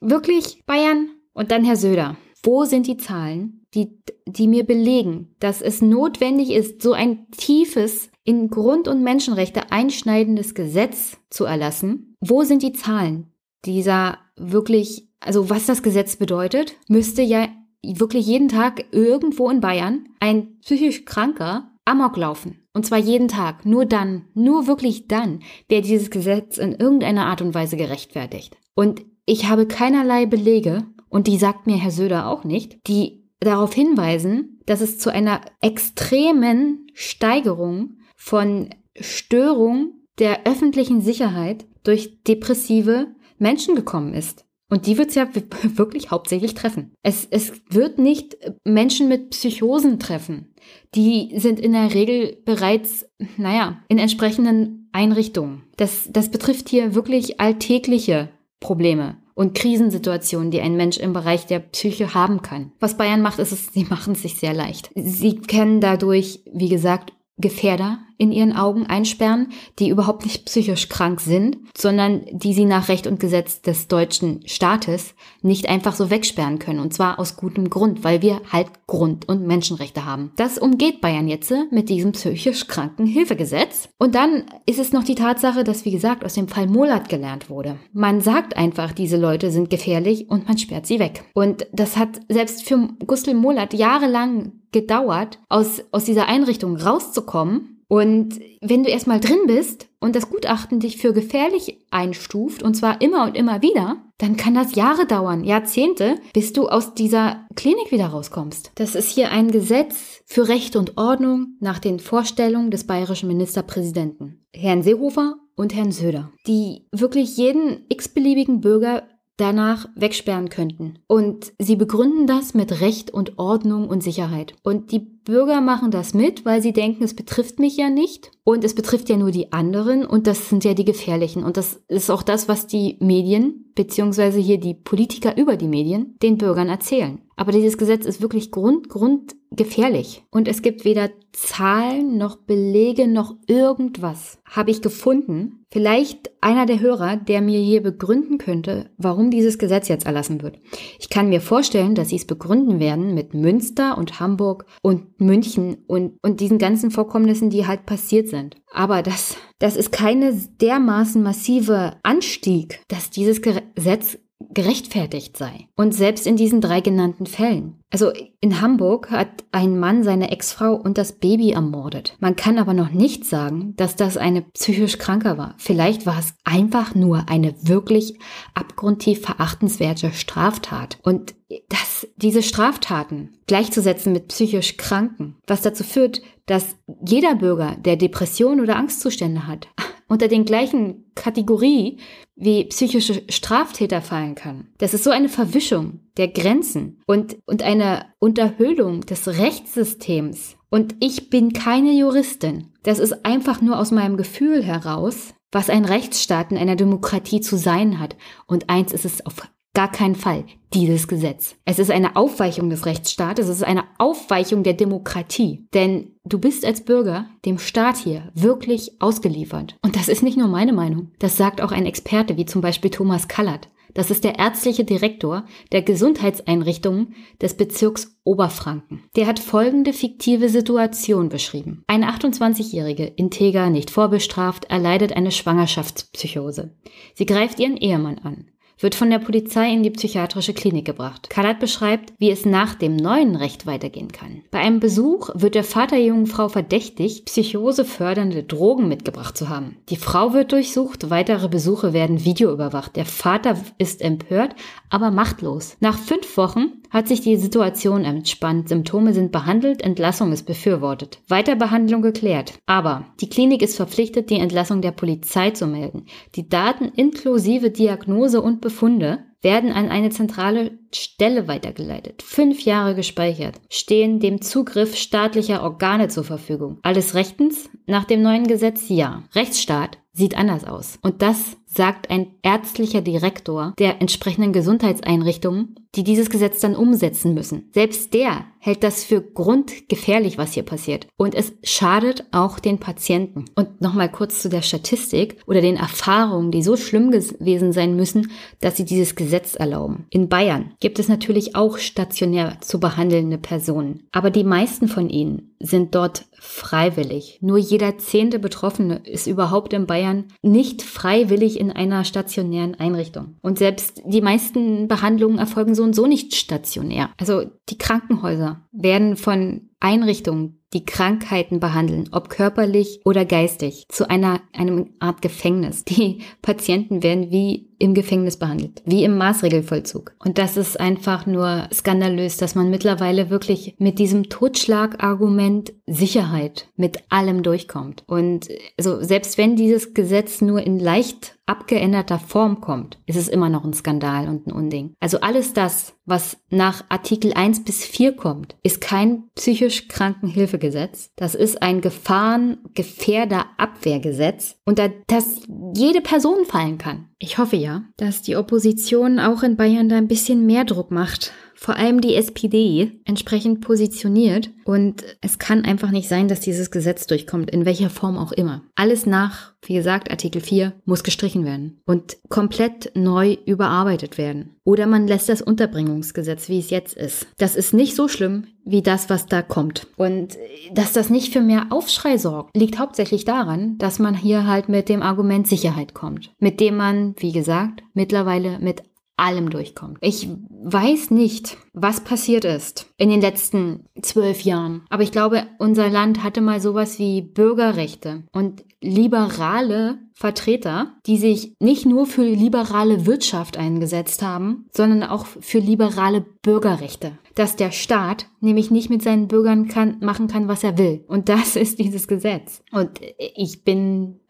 wirklich Bayern und dann Herr Söder. Wo sind die Zahlen, die, die mir belegen, dass es notwendig ist, so ein tiefes, in Grund- und Menschenrechte einschneidendes Gesetz zu erlassen? Wo sind die Zahlen dieser wirklich, also was das Gesetz bedeutet, müsste ja wirklich jeden Tag irgendwo in Bayern ein psychisch Kranker Amok laufen. Und zwar jeden Tag. Nur dann, nur wirklich dann, wäre dieses Gesetz in irgendeiner Art und Weise gerechtfertigt. Und ich habe keinerlei Belege, und die sagt mir Herr Söder auch nicht, die darauf hinweisen, dass es zu einer extremen Steigerung von Störung der öffentlichen Sicherheit durch depressive Menschen gekommen ist. Und die wird es ja wirklich hauptsächlich treffen. Es, es wird nicht Menschen mit Psychosen treffen. Die sind in der Regel bereits, naja, in entsprechenden Einrichtungen. Das, das betrifft hier wirklich alltägliche Probleme und Krisensituationen, die ein Mensch im Bereich der Psyche haben kann. Was Bayern macht, ist es, sie machen es sich sehr leicht. Sie kennen dadurch, wie gesagt, Gefährder in ihren Augen einsperren, die überhaupt nicht psychisch krank sind, sondern die sie nach Recht und Gesetz des deutschen Staates nicht einfach so wegsperren können. Und zwar aus gutem Grund, weil wir halt Grund- und Menschenrechte haben. Das umgeht Bayern jetzt mit diesem psychisch kranken Hilfegesetz. Und dann ist es noch die Tatsache, dass, wie gesagt, aus dem Fall Molat gelernt wurde. Man sagt einfach, diese Leute sind gefährlich und man sperrt sie weg. Und das hat selbst für Gustl Molat jahrelang gedauert, aus, aus dieser Einrichtung rauszukommen. Und wenn du erstmal drin bist und das Gutachten dich für gefährlich einstuft, und zwar immer und immer wieder, dann kann das Jahre dauern, Jahrzehnte, bis du aus dieser Klinik wieder rauskommst. Das ist hier ein Gesetz für Recht und Ordnung nach den Vorstellungen des bayerischen Ministerpräsidenten, Herrn Seehofer und Herrn Söder, die wirklich jeden x-beliebigen Bürger danach wegsperren könnten. Und sie begründen das mit Recht und Ordnung und Sicherheit. Und die Bürger machen das mit, weil sie denken, es betrifft mich ja nicht und es betrifft ja nur die anderen und das sind ja die gefährlichen. Und das ist auch das, was die Medien, beziehungsweise hier die Politiker über die Medien, den Bürgern erzählen. Aber dieses Gesetz ist wirklich grund, grund gefährlich. Und es gibt weder Zahlen noch Belege noch irgendwas. Habe ich gefunden. Vielleicht einer der Hörer, der mir hier begründen könnte, warum dieses Gesetz jetzt erlassen wird. Ich kann mir vorstellen, dass sie es begründen werden mit Münster und Hamburg und München und, und diesen ganzen Vorkommnissen, die halt passiert sind. Aber das, das ist keine dermaßen massive Anstieg, dass dieses Gesetz gerechtfertigt sei. Und selbst in diesen drei genannten Fällen. Also in Hamburg hat ein Mann seine Ex-Frau und das Baby ermordet. Man kann aber noch nicht sagen, dass das eine psychisch Kranker war. Vielleicht war es einfach nur eine wirklich abgrundtief verachtenswerte Straftat. Und dass diese Straftaten gleichzusetzen mit psychisch Kranken, was dazu führt, dass jeder Bürger, der Depression oder Angstzustände hat, unter den gleichen Kategorie wie psychische Straftäter fallen kann. Das ist so eine Verwischung der Grenzen und, und eine Unterhöhlung des Rechtssystems. Und ich bin keine Juristin. Das ist einfach nur aus meinem Gefühl heraus, was ein Rechtsstaat in einer Demokratie zu sein hat. Und eins ist es auf gar keinen Fall dieses Gesetz. Es ist eine Aufweichung des Rechtsstaates, es ist eine Aufweichung der Demokratie. Denn du bist als Bürger dem Staat hier wirklich ausgeliefert. Und das ist nicht nur meine Meinung. Das sagt auch ein Experte wie zum Beispiel Thomas Kallert. Das ist der ärztliche Direktor der Gesundheitseinrichtungen des Bezirks Oberfranken. Der hat folgende fiktive Situation beschrieben. Eine 28-jährige, integer, nicht vorbestraft, erleidet eine Schwangerschaftspsychose. Sie greift ihren Ehemann an. Wird von der Polizei in die psychiatrische Klinik gebracht. Kalat beschreibt, wie es nach dem neuen Recht weitergehen kann. Bei einem Besuch wird der Vater der jungen Frau verdächtigt, psychosefördernde Drogen mitgebracht zu haben. Die Frau wird durchsucht, weitere Besuche werden videoüberwacht. Der Vater ist empört, aber machtlos. Nach fünf Wochen hat sich die Situation entspannt, Symptome sind behandelt, Entlassung ist befürwortet. Weiterbehandlung geklärt. Aber die Klinik ist verpflichtet, die Entlassung der Polizei zu melden. Die Daten inklusive Diagnose und Befunde werden an eine zentrale Stelle weitergeleitet, fünf Jahre gespeichert, stehen dem Zugriff staatlicher Organe zur Verfügung. Alles rechtens? Nach dem neuen Gesetz ja. Rechtsstaat sieht anders aus. Und das sagt ein ärztlicher Direktor der entsprechenden Gesundheitseinrichtungen, die dieses Gesetz dann umsetzen müssen. Selbst der hält das für grundgefährlich, was hier passiert. Und es schadet auch den Patienten. Und nochmal kurz zu der Statistik oder den Erfahrungen, die so schlimm gewesen sein müssen, dass sie dieses Gesetz erlauben. In Bayern gibt es natürlich auch stationär zu behandelnde Personen. Aber die meisten von ihnen sind dort freiwillig. Nur jeder zehnte Betroffene ist überhaupt in Bayern nicht freiwillig in einer stationären Einrichtung. Und selbst die meisten Behandlungen erfolgen so und so nicht stationär. Also die Krankenhäuser werden von Einrichtungen, die Krankheiten behandeln, ob körperlich oder geistig, zu einer einem Art Gefängnis. Die Patienten werden wie im Gefängnis behandelt, wie im Maßregelvollzug. Und das ist einfach nur skandalös, dass man mittlerweile wirklich mit diesem Totschlagargument Sicherheit mit allem durchkommt. Und also selbst wenn dieses Gesetz nur in leicht abgeänderter Form kommt, ist es immer noch ein Skandal und ein Unding. Also alles das, was nach Artikel 1 bis 4 kommt, ist kein psychisch Krankenhilfegesetz. Das ist ein Gefahrengefährderabwehrgesetz, unter das jede Person fallen kann. Ich hoffe ja, dass die Opposition auch in Bayern da ein bisschen mehr Druck macht vor allem die SPD entsprechend positioniert. Und es kann einfach nicht sein, dass dieses Gesetz durchkommt, in welcher Form auch immer. Alles nach, wie gesagt, Artikel 4 muss gestrichen werden und komplett neu überarbeitet werden. Oder man lässt das Unterbringungsgesetz, wie es jetzt ist. Das ist nicht so schlimm wie das, was da kommt. Und dass das nicht für mehr Aufschrei sorgt, liegt hauptsächlich daran, dass man hier halt mit dem Argument Sicherheit kommt. Mit dem man, wie gesagt, mittlerweile mit allem durchkommt. Ich weiß nicht, was passiert ist in den letzten zwölf Jahren. Aber ich glaube, unser Land hatte mal sowas wie Bürgerrechte und liberale Vertreter, die sich nicht nur für liberale Wirtschaft eingesetzt haben, sondern auch für liberale Bürgerrechte. Dass der Staat nämlich nicht mit seinen Bürgern kann, machen kann, was er will. Und das ist dieses Gesetz. Und ich bin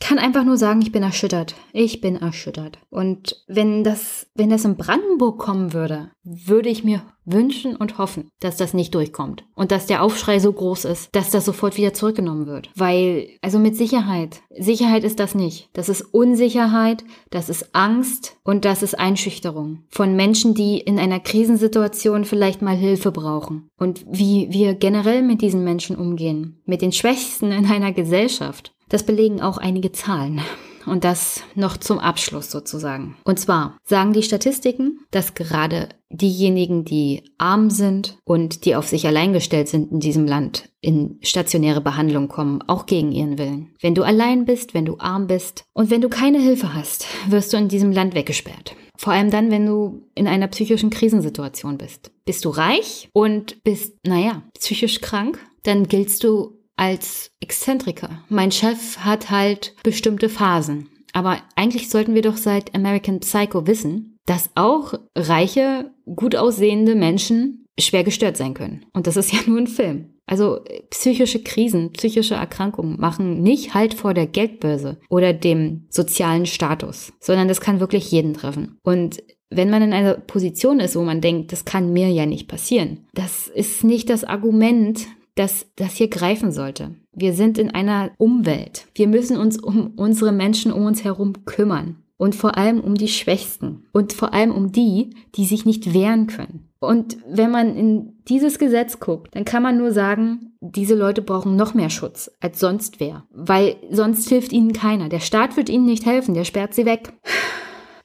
kann einfach nur sagen, ich bin erschüttert. Ich bin erschüttert. Und wenn das, wenn das in Brandenburg kommen würde, würde ich mir wünschen und hoffen, dass das nicht durchkommt. Und dass der Aufschrei so groß ist, dass das sofort wieder zurückgenommen wird. Weil, also mit Sicherheit. Sicherheit ist das nicht. Das ist Unsicherheit, das ist Angst und das ist Einschüchterung. Von Menschen, die in einer Krisensituation vielleicht mal Hilfe brauchen. Und wie wir generell mit diesen Menschen umgehen. Mit den Schwächsten in einer Gesellschaft. Das belegen auch einige Zahlen. Und das noch zum Abschluss sozusagen. Und zwar sagen die Statistiken, dass gerade diejenigen, die arm sind und die auf sich allein gestellt sind in diesem Land, in stationäre Behandlung kommen, auch gegen ihren Willen. Wenn du allein bist, wenn du arm bist und wenn du keine Hilfe hast, wirst du in diesem Land weggesperrt. Vor allem dann, wenn du in einer psychischen Krisensituation bist. Bist du reich und bist, naja, psychisch krank, dann giltst du als Exzentriker. Mein Chef hat halt bestimmte Phasen. Aber eigentlich sollten wir doch seit American Psycho wissen, dass auch reiche, gut aussehende Menschen schwer gestört sein können. Und das ist ja nur ein Film. Also psychische Krisen, psychische Erkrankungen machen nicht halt vor der Geldbörse oder dem sozialen Status, sondern das kann wirklich jeden treffen. Und wenn man in einer Position ist, wo man denkt, das kann mir ja nicht passieren, das ist nicht das Argument, dass das hier greifen sollte. Wir sind in einer Umwelt. Wir müssen uns um unsere Menschen um uns herum kümmern. Und vor allem um die Schwächsten. Und vor allem um die, die sich nicht wehren können. Und wenn man in dieses Gesetz guckt, dann kann man nur sagen, diese Leute brauchen noch mehr Schutz als sonst wer. Weil sonst hilft ihnen keiner. Der Staat wird ihnen nicht helfen, der sperrt sie weg.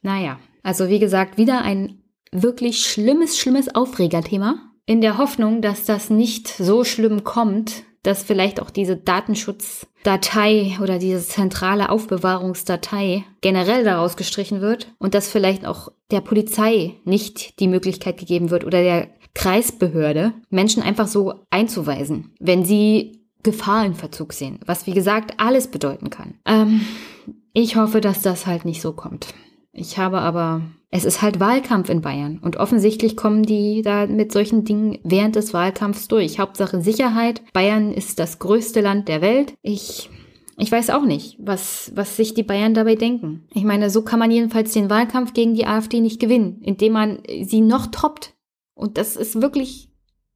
Naja, also wie gesagt, wieder ein wirklich schlimmes, schlimmes Aufregerthema in der Hoffnung, dass das nicht so schlimm kommt, dass vielleicht auch diese Datenschutzdatei oder diese zentrale Aufbewahrungsdatei generell daraus gestrichen wird und dass vielleicht auch der Polizei nicht die Möglichkeit gegeben wird oder der Kreisbehörde, Menschen einfach so einzuweisen, wenn sie Gefahr in Verzug sehen, was wie gesagt alles bedeuten kann. Ähm, ich hoffe, dass das halt nicht so kommt. Ich habe aber, es ist halt Wahlkampf in Bayern und offensichtlich kommen die da mit solchen Dingen während des Wahlkampfs durch. Hauptsache Sicherheit. Bayern ist das größte Land der Welt. Ich ich weiß auch nicht, was, was sich die Bayern dabei denken. Ich meine, so kann man jedenfalls den Wahlkampf gegen die AfD nicht gewinnen, indem man sie noch toppt. Und das ist wirklich,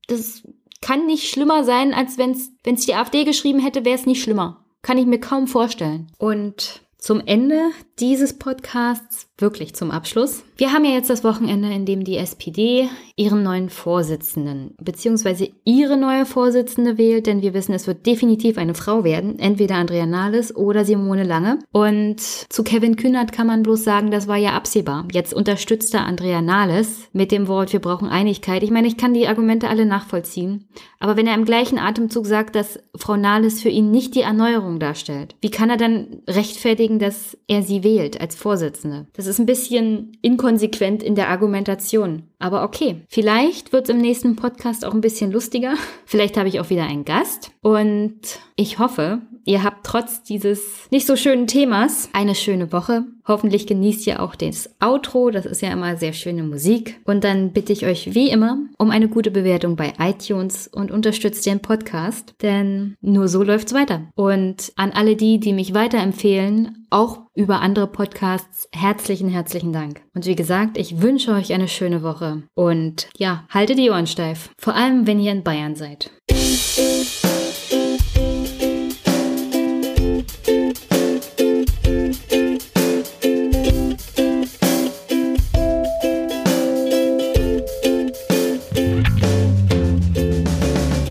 das kann nicht schlimmer sein, als wenn es die AfD geschrieben hätte, wäre es nicht schlimmer. Kann ich mir kaum vorstellen. Und zum Ende dieses Podcasts, wirklich zum Abschluss. Wir haben ja jetzt das Wochenende, in dem die SPD ihren neuen Vorsitzenden bzw. ihre neue Vorsitzende wählt, denn wir wissen, es wird definitiv eine Frau werden, entweder Andrea Nahles oder Simone Lange. Und zu Kevin Kühnert kann man bloß sagen, das war ja absehbar. Jetzt unterstützt er Andrea Nahles mit dem Wort, wir brauchen Einigkeit. Ich meine, ich kann die Argumente alle nachvollziehen, aber wenn er im gleichen Atemzug sagt, dass Frau Nahles für ihn nicht die Erneuerung darstellt, wie kann er dann rechtfertigen, dass er sie wählt als Vorsitzende? Das ist ein bisschen inkonsequent in der Argumentation. Aber okay, vielleicht wird es im nächsten Podcast auch ein bisschen lustiger. Vielleicht habe ich auch wieder einen Gast. Und ich hoffe, ihr habt trotz dieses nicht so schönen Themas eine schöne Woche. Hoffentlich genießt ihr auch das Outro. Das ist ja immer sehr schöne Musik. Und dann bitte ich euch wie immer um eine gute Bewertung bei iTunes und unterstützt den Podcast, denn nur so läuft's weiter. Und an alle die, die mich weiterempfehlen, auch über andere Podcasts, herzlichen, herzlichen Dank. Und wie gesagt, ich wünsche euch eine schöne Woche und ja, haltet die Ohren steif. Vor allem, wenn ihr in Bayern seid.